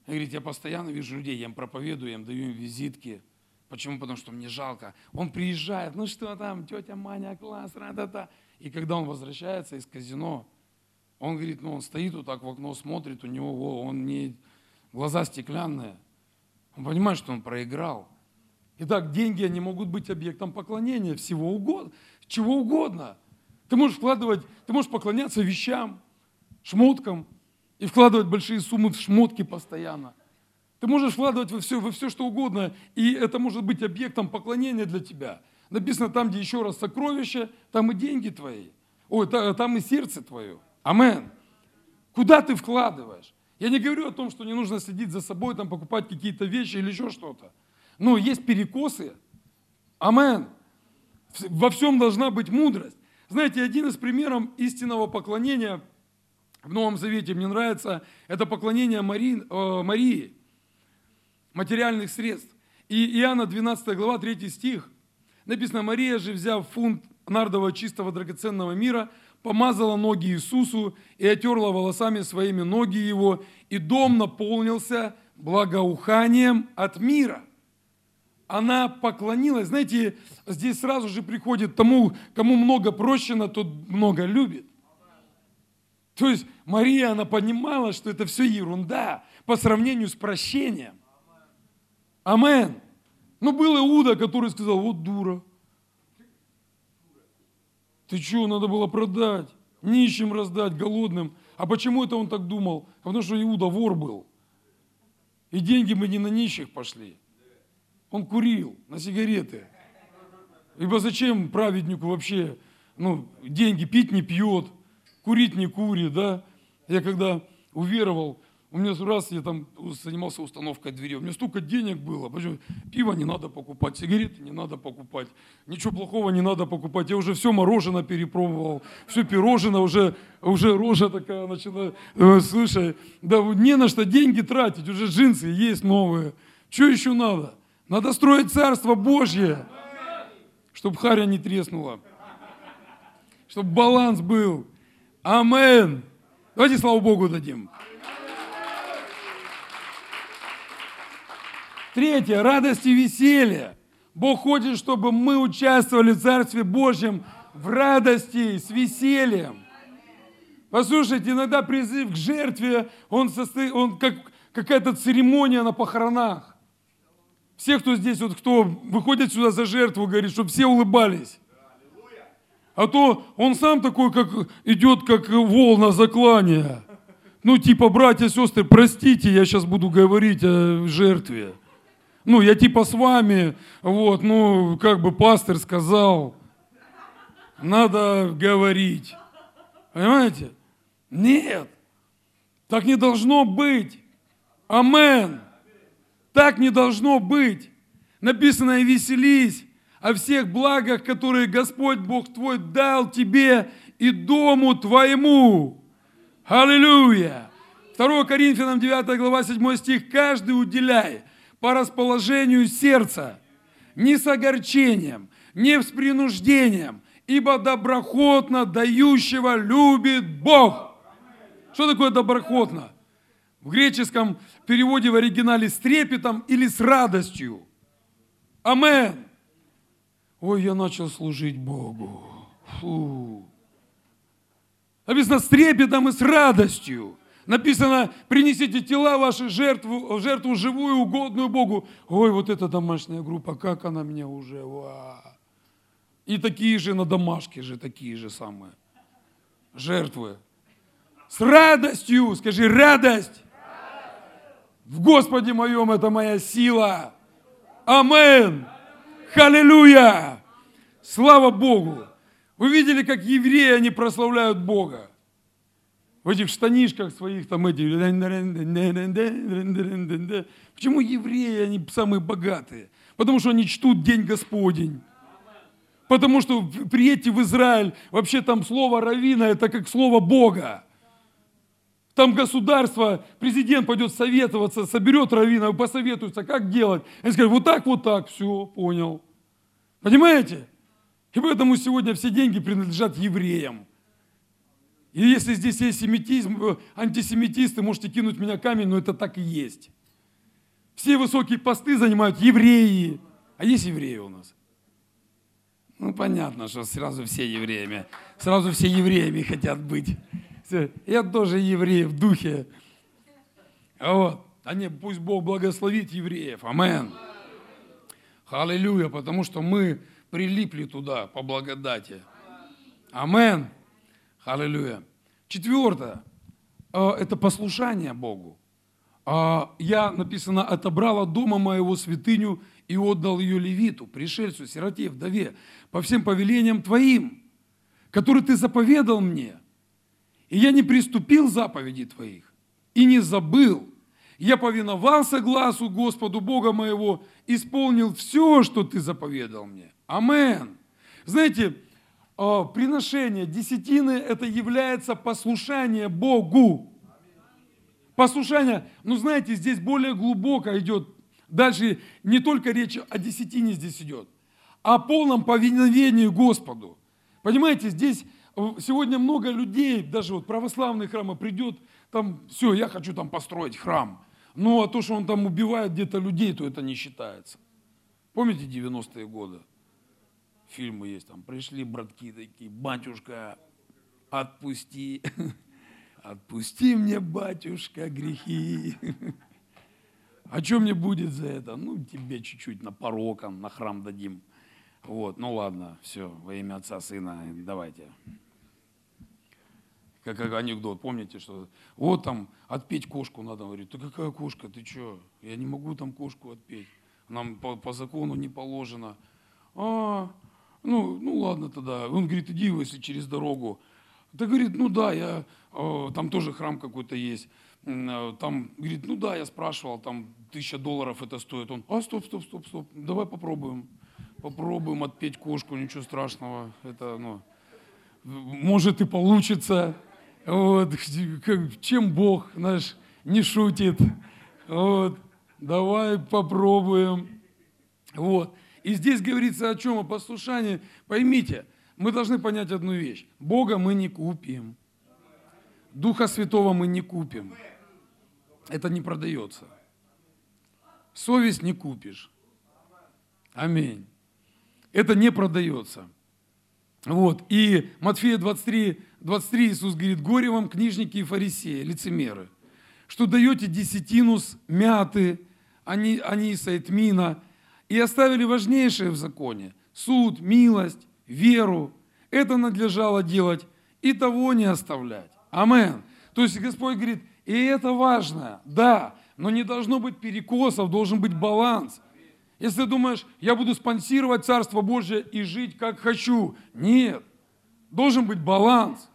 Говорит, я постоянно вижу людей, я им проповедую, я им даю им визитки. Почему? Потому что мне жалко. Он приезжает, ну что там, тетя Маня, класс, ра-та-та. И когда он возвращается из казино, он говорит, ну он стоит вот так в окно, смотрит, у него, он не, глаза стеклянные. Он понимает, что он проиграл. Итак, деньги, они могут быть объектом поклонения всего угодно, чего угодно. Ты можешь вкладывать, ты можешь поклоняться вещам, шмоткам, и вкладывать большие суммы в шмотки постоянно. Ты можешь вкладывать во все, во все, что угодно, и это может быть объектом поклонения для тебя. Написано там, где еще раз сокровища, там и деньги твои. Ой, там и сердце твое. Амен. Куда ты вкладываешь? Я не говорю о том, что не нужно следить за собой, там, покупать какие-то вещи или еще что-то. Но есть перекосы. Амен. Во всем должна быть мудрость. Знаете, один из примеров истинного поклонения в Новом Завете мне нравится, это поклонение Марии, э, Марии материальных средств. И Иоанна 12 глава, 3 стих, написано, Мария же, взяв фунт нардового чистого драгоценного мира, помазала ноги Иисусу и отерла волосами своими ноги его, и дом наполнился благоуханием от мира. Она поклонилась. Знаете, здесь сразу же приходит тому, кому много прощено, тот много любит. То есть Мария, она понимала, что это все ерунда по сравнению с прощением. Амен. Но был Иуда, который сказал, вот дура. Ты что, надо было продать, нищим раздать, голодным. А почему это он так думал? Потому что Иуда вор был. И деньги мы не на нищих пошли. Он курил на сигареты. Ибо зачем праведнику вообще ну, деньги пить не пьет, курить не курит, да? Я когда уверовал, у меня раз я там занимался установкой двери, у меня столько денег было, почему? пиво не надо покупать, сигареты не надо покупать, ничего плохого не надо покупать. Я уже все мороженое перепробовал, все пирожное, уже, уже рожа такая начала. Э, слушай, да не на что деньги тратить, уже джинсы есть новые. Что еще надо? Надо строить Царство Божье, чтобы харя не треснула, чтобы баланс был. Амен. Давайте слава Богу дадим. Третье, радость и веселье. Бог хочет, чтобы мы участвовали в Царстве Божьем в радости, с весельем. Послушайте, иногда призыв к жертве, он, состоит, он как какая-то церемония на похоронах. Все, кто здесь, вот кто выходит сюда за жертву, говорит, чтобы все улыбались. А то он сам такой, как идет, как волна заклания. Ну, типа, братья, сестры, простите, я сейчас буду говорить о жертве. Ну, я типа с вами, вот, ну, как бы пастор сказал, надо говорить. Понимаете? Нет, так не должно быть. Амен. Так не должно быть. Написано, и веселись о всех благах, которые Господь Бог твой дал тебе и дому твоему. Аллилуйя. 2 Коринфянам 9 глава 7 стих. Каждый уделяй по расположению сердца, не с огорчением, не с принуждением, ибо доброхотно дающего любит Бог. Что такое доброхотно? В греческом переводе в оригинале с трепетом или с радостью. Амен. Ой, я начал служить Богу. Фу. Написано с трепетом и с радостью. Написано, принесите тела ваши жертву, жертву живую, угодную Богу. Ой, вот эта домашняя группа, как она мне уже, ва. И такие же на домашке же, такие же самые. Жертвы. С радостью, скажи, радость. В Господе моем это моя сила. Амен. Халилюя. Слава Богу. Вы видели, как евреи, они прославляют Бога в этих штанишках своих там эти... Почему евреи, они самые богатые? Потому что они чтут День Господень. Потому что приедьте в Израиль, вообще там слово равина, это как слово Бога. Там государство, президент пойдет советоваться, соберет раввинов, посоветуется, как делать. Они скажут, вот так, вот так, все, понял. Понимаете? И поэтому сегодня все деньги принадлежат евреям. И если здесь есть семитизм, э, антисемитисты, можете кинуть меня камень, но это так и есть. Все высокие посты занимают евреи. А есть евреи у нас? Ну, понятно, что сразу все евреями. Сразу все евреями хотят быть. Я тоже еврей в духе. Вот. А не, пусть Бог благословит евреев. Амен. Аллилуйя, потому что мы прилипли туда по благодати. Амен. Аллилуйя. Четвертое а, – это послушание Богу. А, я, написано, отобрал от дома моего святыню и отдал ее левиту, пришельцу, сироте, вдове, по всем повелениям твоим, которые ты заповедал мне. И я не приступил заповеди твоих. и не забыл. Я повиновался глазу Господу Бога моего, исполнил все, что ты заповедал мне. Амен. Знаете, а, приношение десятины – это является послушание Богу. Послушание, ну знаете, здесь более глубоко идет. Дальше не только речь о десятине здесь идет, а о полном повиновении Господу. Понимаете, здесь сегодня много людей, даже вот православные храмы придет, там, все, я хочу там построить храм. Ну, а то, что он там убивает где-то людей, то это не считается. Помните 90-е годы? Фильмы есть там, пришли братки такие, батюшка, отпусти, отпусти мне, батюшка, грехи. А что мне будет за это? Ну, тебе чуть-чуть на пороком, на храм дадим. Вот, ну ладно, все, во имя Отца, Сына, давайте. Как, анекдот, помните, что вот там отпеть кошку надо, говорит, ты какая кошка, ты что? Я не могу там кошку отпеть, нам по, по закону не положено. А, ну, ну ладно тогда. Он говорит, иди, если через дорогу. Да говорит, ну да, я, э, там тоже храм какой-то есть. Э, там, говорит, ну да, я спрашивал, там тысяча долларов это стоит. Он, а стоп, стоп, стоп, стоп, давай попробуем попробуем отпеть кошку, ничего страшного. Это, ну, может и получится. Вот, чем Бог наш не шутит. Вот, давай попробуем. Вот. И здесь говорится о чем? О послушании. Поймите, мы должны понять одну вещь. Бога мы не купим. Духа Святого мы не купим. Это не продается. Совесть не купишь. Аминь это не продается. Вот. И Матфея 23, 23 Иисус говорит, горе вам, книжники и фарисеи, лицемеры, что даете десятину с мяты, они, аниса и тмина, и оставили важнейшее в законе – суд, милость, веру. Это надлежало делать и того не оставлять. Амен. То есть Господь говорит, и это важно, да, но не должно быть перекосов, должен быть баланс. Если ты думаешь, я буду спонсировать Царство Божье и жить как хочу. Нет. Должен быть баланс.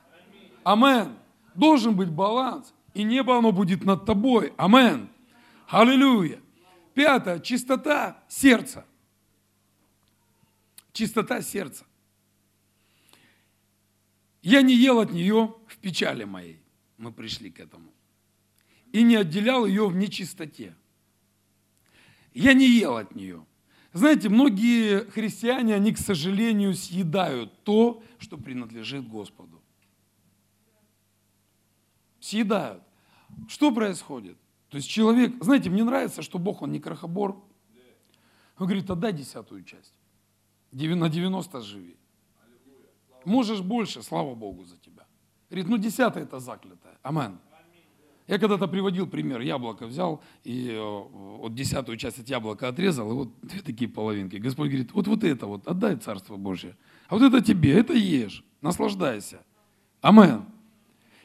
Амен. Должен быть баланс. И небо оно будет над тобой. Амен. Аллилуйя. Пятое. Чистота сердца. Чистота сердца. Я не ел от нее в печали моей. Мы пришли к этому. И не отделял ее в нечистоте. Я не ел от нее. Знаете, многие христиане, они, к сожалению, съедают то, что принадлежит Господу. Съедают. Что происходит? То есть человек, знаете, мне нравится, что Бог, он не крохобор. Он говорит, отдай десятую часть. На 90 живи. Можешь больше, слава Богу за тебя. Говорит, ну десятая это заклятая. Амен. Я когда-то приводил пример, яблоко взял и э, вот десятую часть от яблока отрезал, и вот две такие половинки. Господь говорит, вот, вот это вот, отдай Царство Божье. А вот это тебе, это ешь, наслаждайся. Амен.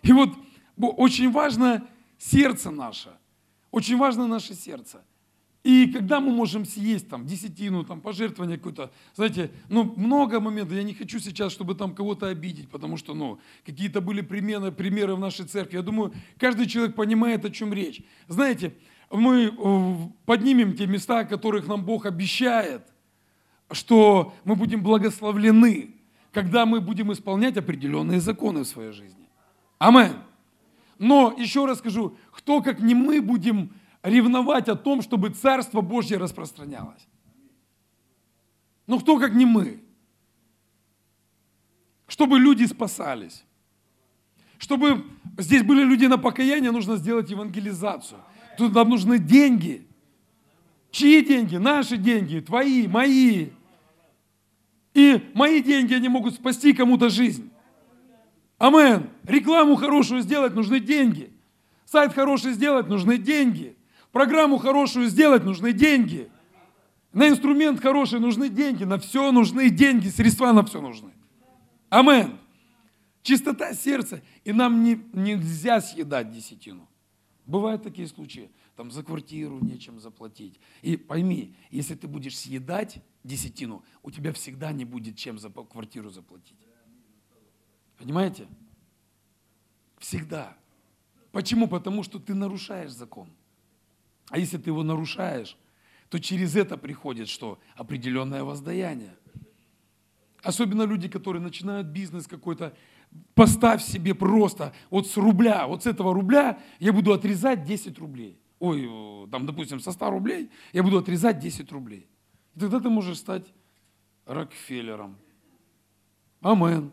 И вот очень важно сердце наше, очень важно наше сердце – и когда мы можем съесть там десятину, там пожертвование какое-то, знаете, ну много моментов, я не хочу сейчас, чтобы там кого-то обидеть, потому что, ну, какие-то были примеры, примеры в нашей церкви. Я думаю, каждый человек понимает, о чем речь. Знаете, мы э, поднимем те места, о которых нам Бог обещает, что мы будем благословлены, когда мы будем исполнять определенные законы в своей жизни. Амен. Но еще раз скажу, кто как не мы будем ревновать о том, чтобы Царство Божье распространялось. Но кто, как не мы? Чтобы люди спасались. Чтобы здесь были люди на покаяние, нужно сделать евангелизацию. Тут нам нужны деньги. Чьи деньги? Наши деньги, твои, мои. И мои деньги, они могут спасти кому-то жизнь. Амен. Рекламу хорошую сделать нужны деньги. Сайт хороший сделать нужны деньги. Программу хорошую сделать нужны деньги. На инструмент хороший нужны деньги. На все нужны деньги. Средства на все нужны. Амен. Чистота сердца. И нам не, нельзя съедать десятину. Бывают такие случаи. Там за квартиру нечем заплатить. И пойми, если ты будешь съедать десятину, у тебя всегда не будет чем за квартиру заплатить. Понимаете? Всегда. Почему? Потому что ты нарушаешь закон. А если ты его нарушаешь, то через это приходит что? Определенное воздаяние. Особенно люди, которые начинают бизнес какой-то, поставь себе просто вот с рубля, вот с этого рубля я буду отрезать 10 рублей. Ой, там, допустим, со 100 рублей я буду отрезать 10 рублей. И тогда ты можешь стать Рокфеллером. Амен.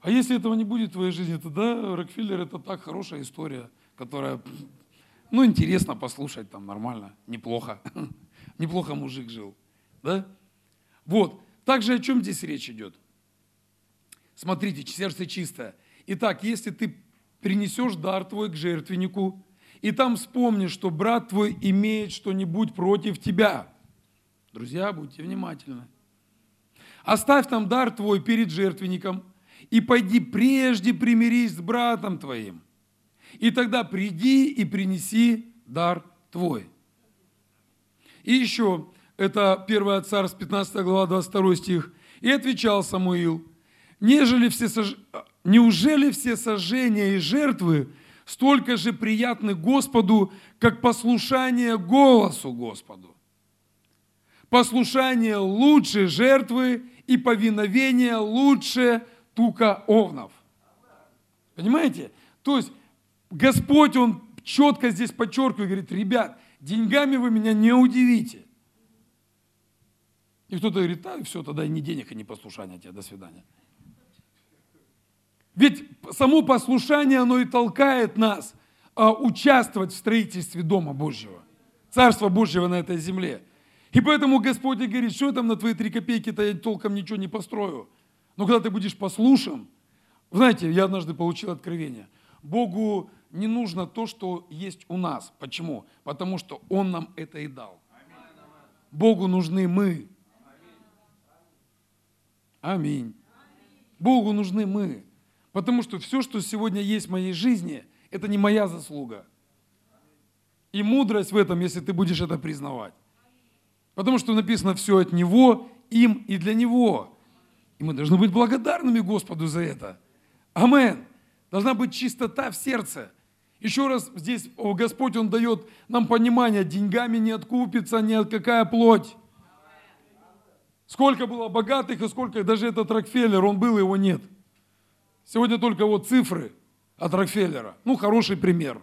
А если этого не будет в твоей жизни, тогда Рокфеллер это так хорошая история, которая, ну, интересно послушать, там нормально, неплохо. Неплохо мужик жил. Да? Вот. Также о чем здесь речь идет? Смотрите, сердце чистое. Итак, если ты принесешь дар твой к жертвеннику, и там вспомнишь, что брат твой имеет что-нибудь против тебя. Друзья, будьте внимательны. Оставь там дар твой перед жертвенником – и пойди прежде примирись с братом твоим. И тогда приди и принеси дар твой. И еще, это 1 Царств, 15 глава, 22 стих. И отвечал Самуил, нежели все сож... неужели все сожжения и жертвы столько же приятны Господу, как послушание голосу Господу? Послушание лучше жертвы и повиновение лучше тука овнов. Понимаете? То есть Господь, Он четко здесь подчеркивает, говорит, ребят, деньгами вы меня не удивите. И кто-то говорит, а все, тогда и ни денег, и ни послушания тебе, до свидания. Ведь само послушание, оно и толкает нас а, участвовать в строительстве Дома Божьего, Царства Божьего на этой земле. И поэтому Господь говорит, что там на твои три копейки-то я толком ничего не построю. Но когда ты будешь послушен, знаете, я однажды получил откровение. Богу не нужно то, что есть у нас. Почему? Потому что Он нам это и дал. Богу нужны мы. Аминь. Богу нужны мы. Потому что все, что сегодня есть в моей жизни, это не моя заслуга. И мудрость в этом, если ты будешь это признавать. Потому что написано все от Него, им и для Него. И мы должны быть благодарными Господу за это. Амен. Должна быть чистота в сердце. Еще раз здесь Господь, Он дает нам понимание, деньгами не откупится ни от какая плоть. Сколько было богатых и сколько, даже этот Рокфеллер, он был, его нет. Сегодня только вот цифры от Рокфеллера. Ну, хороший пример.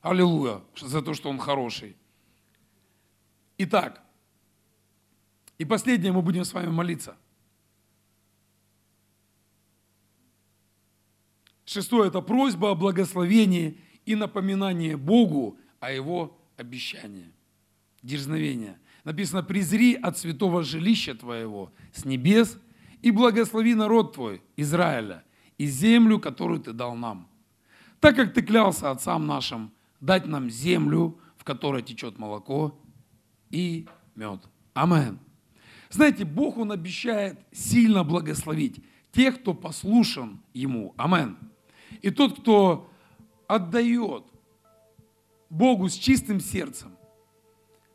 Аллилуйя за то, что он хороший. Итак, и последнее мы будем с вами молиться – Шестое – это просьба о благословении и напоминание Богу о Его обещании. Дерзновение. Написано, презри от святого жилища твоего с небес и благослови народ твой, Израиля, и землю, которую ты дал нам. Так как ты клялся отцам нашим дать нам землю, в которой течет молоко и мед. Амен. Знаете, Бог, Он обещает сильно благословить тех, кто послушан Ему. Амен. И тот, кто отдает Богу с чистым сердцем,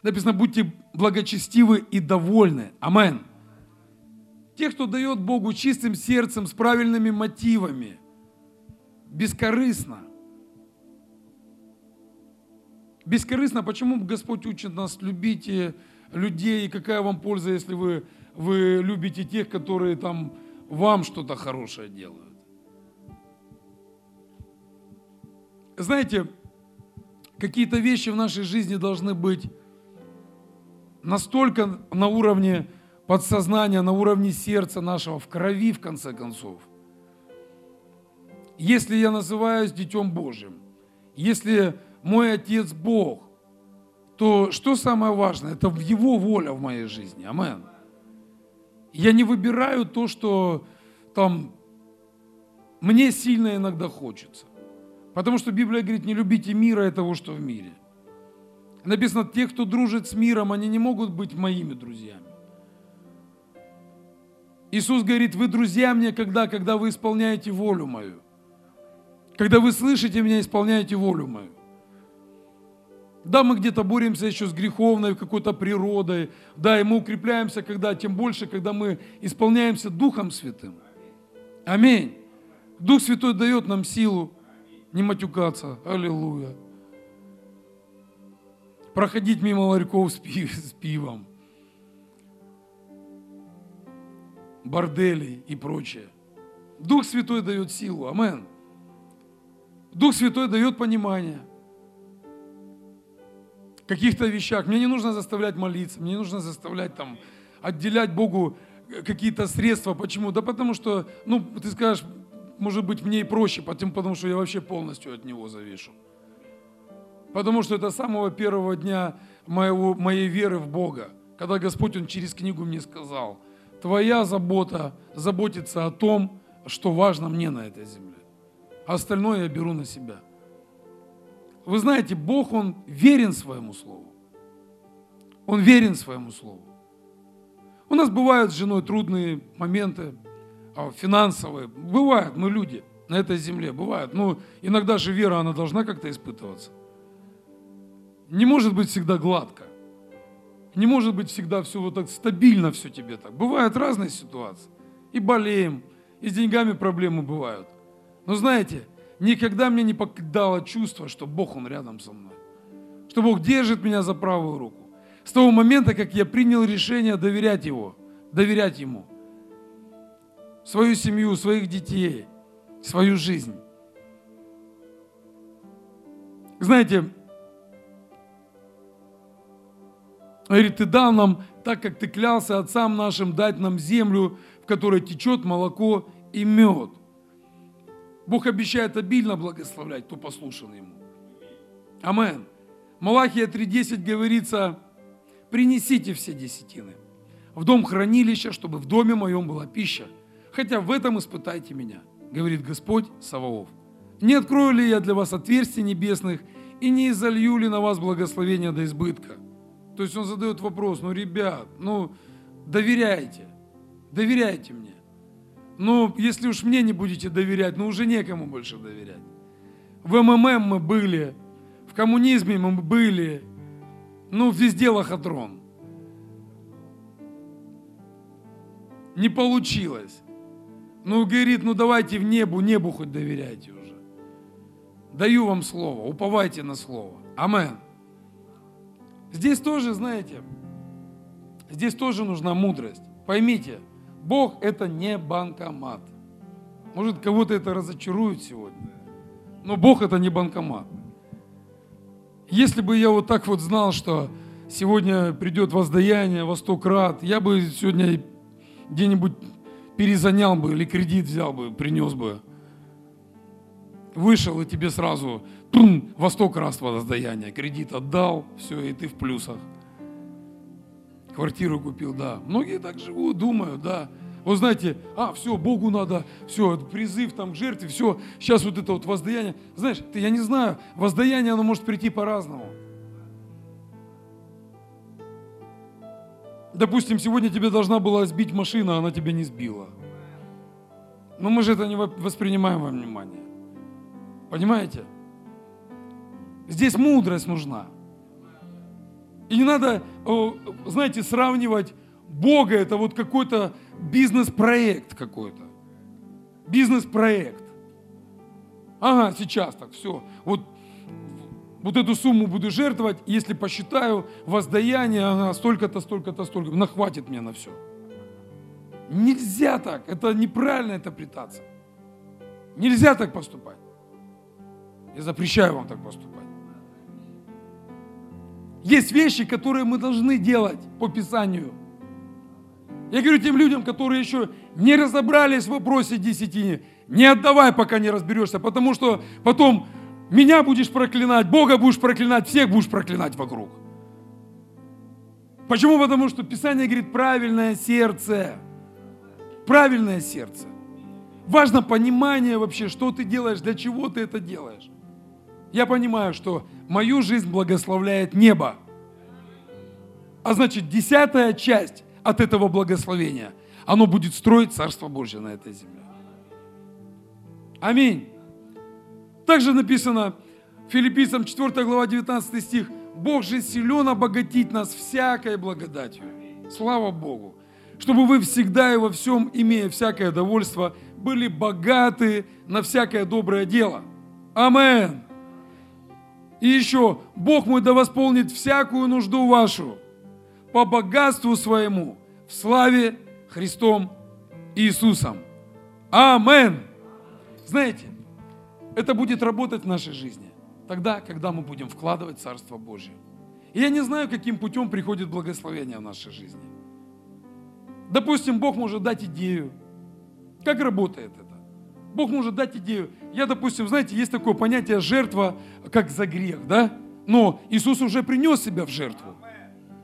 написано, будьте благочестивы и довольны. Амен. Те, кто дает Богу чистым сердцем, с правильными мотивами, бескорыстно. Бескорыстно, почему Господь учит нас любить людей, и какая вам польза, если вы, вы любите тех, которые там вам что-то хорошее делают. Знаете, какие-то вещи в нашей жизни должны быть настолько на уровне подсознания, на уровне сердца нашего, в крови, в конце концов. Если я называюсь Детем Божьим, если мой Отец Бог, то что самое важное? Это Его воля в моей жизни. Амен. Я не выбираю то, что там мне сильно иногда хочется. Потому что Библия говорит, не любите мира и того, что в мире. Написано, те, кто дружит с миром, они не могут быть моими друзьями. Иисус говорит, вы друзья мне, когда, когда вы исполняете волю мою. Когда вы слышите меня, исполняете волю мою. Да, мы где-то боремся еще с греховной какой-то природой. Да, и мы укрепляемся, когда, тем больше, когда мы исполняемся Духом Святым. Аминь. Дух Святой дает нам силу не матюкаться, аллилуйя. Проходить мимо ларьков с, пив, с пивом, борделей и прочее. Дух Святой дает силу, амен. Дух Святой дает понимание – каких-то вещах. Мне не нужно заставлять молиться, мне не нужно заставлять там отделять Богу какие-то средства. Почему? Да потому что, ну, ты скажешь, может быть, мне и проще, потому, что я вообще полностью от Него завишу. Потому что это с самого первого дня моего, моей веры в Бога, когда Господь, Он через книгу мне сказал, твоя забота заботиться о том, что важно мне на этой земле. А остальное я беру на себя – вы знаете, Бог, Он верен своему слову. Он верен своему слову. У нас бывают с женой трудные моменты, финансовые. Бывают, мы люди на этой земле, бывают. Но иногда же вера, она должна как-то испытываться. Не может быть всегда гладко. Не может быть всегда все вот так стабильно все тебе так. Бывают разные ситуации. И болеем, и с деньгами проблемы бывают. Но знаете, никогда мне не покидало чувство, что Бог, Он рядом со мной. Что Бог держит меня за правую руку. С того момента, как я принял решение доверять Его, доверять Ему. Свою семью, своих детей, свою жизнь. Знаете, говорит, ты дал нам, так как ты клялся отцам нашим, дать нам землю, в которой течет молоко и мед – Бог обещает обильно благословлять, кто послушан Ему. Амен. Малахия 3.10 говорится, принесите все десятины в дом хранилища, чтобы в доме моем была пища. Хотя в этом испытайте меня, говорит Господь Саваоф. Не открою ли я для вас отверстий небесных и не изолью ли на вас благословения до избытка? То есть он задает вопрос, ну, ребят, ну, доверяйте, доверяйте мне. Ну, если уж мне не будете доверять, ну уже некому больше доверять. В МММ мы были, в коммунизме мы были, ну, везде лохотрон. Не получилось. Ну, говорит, ну давайте в небу, небу хоть доверяйте уже. Даю вам слово, уповайте на слово. Амен. Здесь тоже, знаете, здесь тоже нужна мудрость. Поймите, Бог это не банкомат. Может, кого-то это разочарует сегодня. Но Бог это не банкомат. Если бы я вот так вот знал, что сегодня придет воздаяние во сто крат, я бы сегодня где-нибудь перезанял бы или кредит взял бы, принес бы. Вышел и тебе сразу тум, во сто крат воздаяние. Кредит отдал, все, и ты в плюсах. Квартиру купил, да. Многие так живут, думают, да. Вот знаете, а, все, Богу надо, все, призыв там к жертве, все, сейчас вот это вот воздаяние. Знаешь, ты, я не знаю, воздаяние, оно может прийти по-разному. Допустим, сегодня тебе должна была сбить машина, а она тебя не сбила. Но мы же это не воспринимаем во внимание. Понимаете? Здесь мудрость нужна. И не надо, знаете, сравнивать Бога, это вот какой-то бизнес-проект какой-то. Бизнес-проект. Ага, сейчас так, все. Вот, вот эту сумму буду жертвовать, если посчитаю воздаяние, ага, столько-то, столько-то, столько, нахватит мне на все. Нельзя так, это неправильная интерпретация. Нельзя так поступать. Я запрещаю вам так поступать. Есть вещи, которые мы должны делать по Писанию. Я говорю тем людям, которые еще не разобрались в вопросе десятине, не отдавай, пока не разберешься, потому что потом меня будешь проклинать, Бога будешь проклинать, всех будешь проклинать вокруг. Почему? Потому что Писание говорит правильное сердце. Правильное сердце. Важно понимание вообще, что ты делаешь, для чего ты это делаешь. Я понимаю, что мою жизнь благословляет небо. А значит, десятая часть от этого благословения, оно будет строить Царство Божье на этой земле. Аминь. Также написано Филиппийцам 4 глава 19 стих. Бог же силен обогатить нас всякой благодатью. Слава Богу. Чтобы вы всегда и во всем, имея всякое довольство, были богаты на всякое доброе дело. Амен. И еще, Бог мой да восполнит всякую нужду вашу по богатству своему в славе Христом Иисусом. Амен. Знаете, это будет работать в нашей жизни тогда, когда мы будем вкладывать Царство Божье. И я не знаю, каким путем приходит благословение в нашей жизни. Допустим, Бог может дать идею. Как работает это? Бог может дать идею. Я, допустим, знаете, есть такое понятие жертва, как за грех, да? Но Иисус уже принес себя в жертву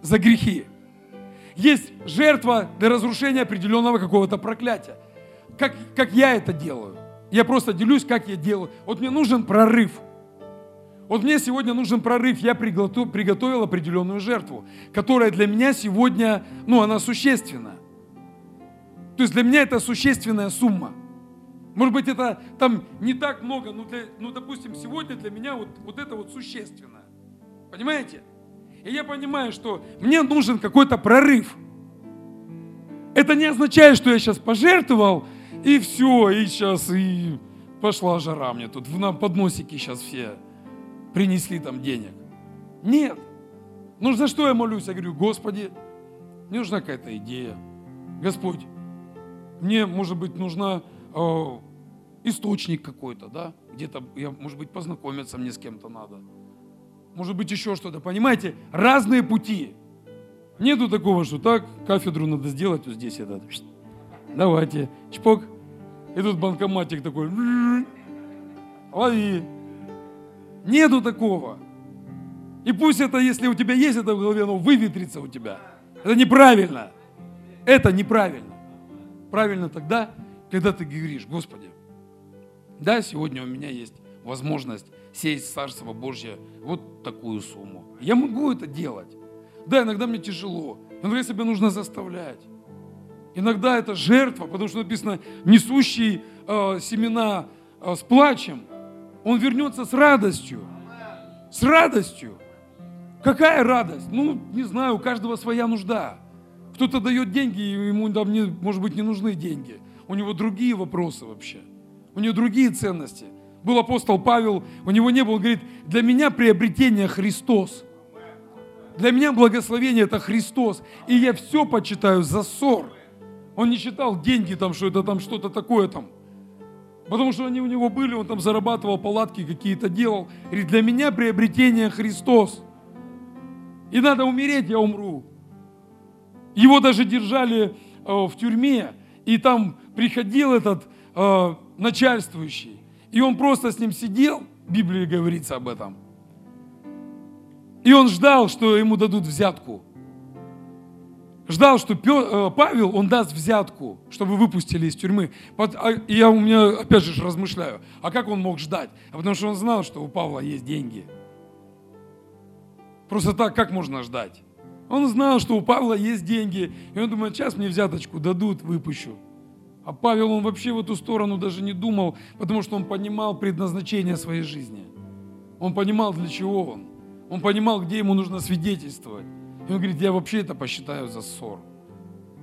за грехи. Есть жертва для разрушения определенного какого-то проклятия. Как, как я это делаю? Я просто делюсь, как я делаю. Вот мне нужен прорыв – вот мне сегодня нужен прорыв. Я приготовил определенную жертву, которая для меня сегодня, ну, она существенна. То есть для меня это существенная сумма. Может быть, это там не так много, но, для, ну, допустим, сегодня для меня вот, вот это вот существенно. Понимаете? И я понимаю, что мне нужен какой-то прорыв. Это не означает, что я сейчас пожертвовал, и все, и сейчас и пошла жара мне тут, на подносике сейчас все принесли там денег. Нет. Ну за что я молюсь? Я говорю, Господи, мне нужна какая-то идея. Господь, мне, может быть, нужна э, источник какой-то, да? Где-то, я, может быть, познакомиться мне с кем-то надо. Может быть, еще что-то. Понимаете, разные пути. Нету такого, что так, кафедру надо сделать вот здесь. Это. Давайте. Чпок. И тут банкоматик такой. Лови. Нету такого. И пусть это, если у тебя есть это в голове, оно выветрится у тебя. Это неправильно. Это неправильно. Правильно тогда, когда ты говоришь, Господи, да, сегодня у меня есть возможность сесть в Царство Божье вот такую сумму. Я могу это делать. Да, иногда мне тяжело. Иногда себя нужно заставлять. Иногда это жертва, потому что написано, несущий э, семена э, с плачем, он вернется с радостью. С радостью. Какая радость? Ну, не знаю, у каждого своя нужда. Кто-то дает деньги, и ему там, не, может быть, не нужны деньги. У него другие вопросы вообще. У него другие ценности. Был апостол Павел, у него не было, он говорит, для меня приобретение Христос. Для меня благословение это Христос. И я все почитаю за ссор. Он не считал деньги там, что это там что-то такое там. Потому что они у него были, он там зарабатывал палатки какие-то делал. И для меня приобретение Христос. И надо умереть, я умру. Его даже держали э, в тюрьме, и там приходил этот э, начальствующий. И он просто с ним сидел, в Библии говорится об этом. И он ждал, что ему дадут взятку ждал, что э, Павел, он даст взятку, чтобы выпустили из тюрьмы. А, и я у меня опять же размышляю, а как он мог ждать? А потому что он знал, что у Павла есть деньги. Просто так, как можно ждать? Он знал, что у Павла есть деньги, и он думает, сейчас мне взяточку дадут, выпущу. А Павел, он вообще в эту сторону даже не думал, потому что он понимал предназначение своей жизни. Он понимал, для чего он. Он понимал, где ему нужно свидетельствовать. И он говорит, я вообще это посчитаю за ссор.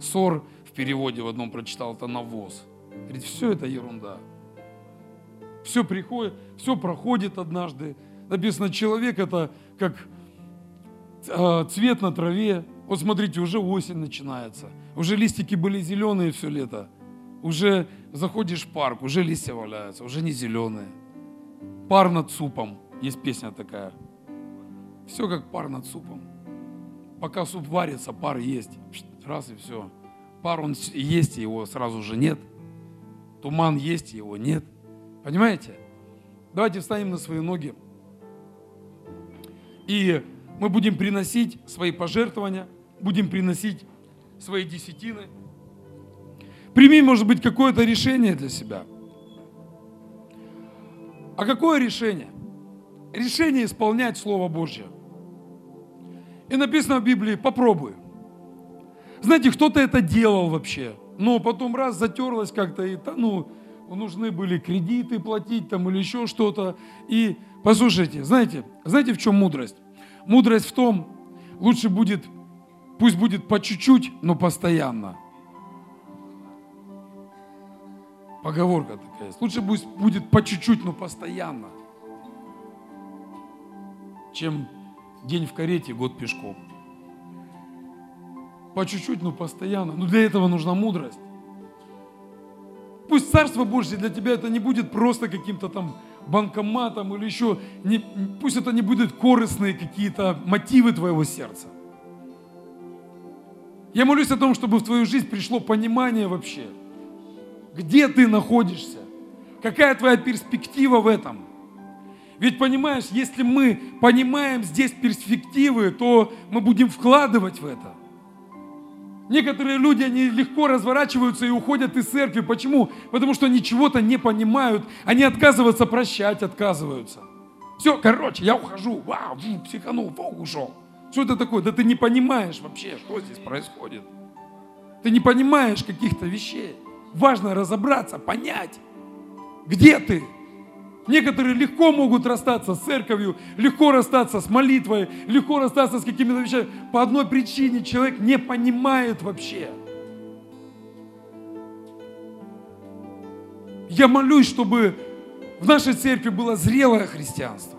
Ссор в переводе в одном прочитал, это навоз. Говорит, все это ерунда. Все приходит, все проходит однажды. Написано, человек это как э, цвет на траве. Вот смотрите, уже осень начинается. Уже листики были зеленые все лето. Уже заходишь в парк, уже листья валяются, уже не зеленые. Пар над супом. Есть песня такая. Все как пар над супом пока суп варится, пар есть. Раз и все. Пар он есть, его сразу же нет. Туман есть, его нет. Понимаете? Давайте встанем на свои ноги. И мы будем приносить свои пожертвования, будем приносить свои десятины. Прими, может быть, какое-то решение для себя. А какое решение? Решение исполнять Слово Божье. И написано в Библии, попробуй. Знаете, кто-то это делал вообще, но потом раз затерлось как-то, и ну, нужны были кредиты платить там или еще что-то. И послушайте, знаете, знаете в чем мудрость? Мудрость в том, лучше будет, пусть будет по чуть-чуть, но постоянно. Поговорка такая. Лучше пусть будет по чуть-чуть, но постоянно. чем день в карете, год пешком. По чуть-чуть, но постоянно. Но для этого нужна мудрость. Пусть Царство Божье для тебя это не будет просто каким-то там банкоматом или еще, не, пусть это не будут корыстные какие-то мотивы твоего сердца. Я молюсь о том, чтобы в твою жизнь пришло понимание вообще, где ты находишься, какая твоя перспектива в этом. Ведь понимаешь, если мы понимаем здесь перспективы, то мы будем вкладывать в это. Некоторые люди, они легко разворачиваются и уходят из церкви. Почему? Потому что они чего-то не понимают. Они отказываются прощать, отказываются. Все, короче, я ухожу. Вау, психанул, фу, ушел. Что это такое? Да ты не понимаешь вообще, что здесь происходит. Ты не понимаешь каких-то вещей. Важно разобраться, понять, где ты. Некоторые легко могут расстаться с церковью, легко расстаться с молитвой, легко расстаться с какими-то вещами. По одной причине человек не понимает вообще. Я молюсь, чтобы в нашей церкви было зрелое христианство.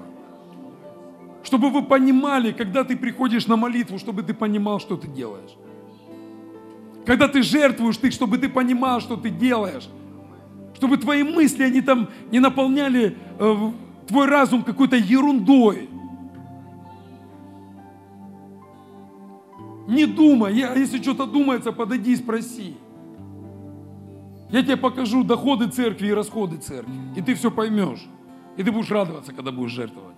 Чтобы вы понимали, когда ты приходишь на молитву, чтобы ты понимал, что ты делаешь. Когда ты жертвуешь, ты, чтобы ты понимал, что ты делаешь чтобы твои мысли, они там не наполняли э, твой разум какой-то ерундой. Не думай, я, если что-то думается, подойди и спроси. Я тебе покажу доходы церкви и расходы церкви, и ты все поймешь. И ты будешь радоваться, когда будешь жертвовать.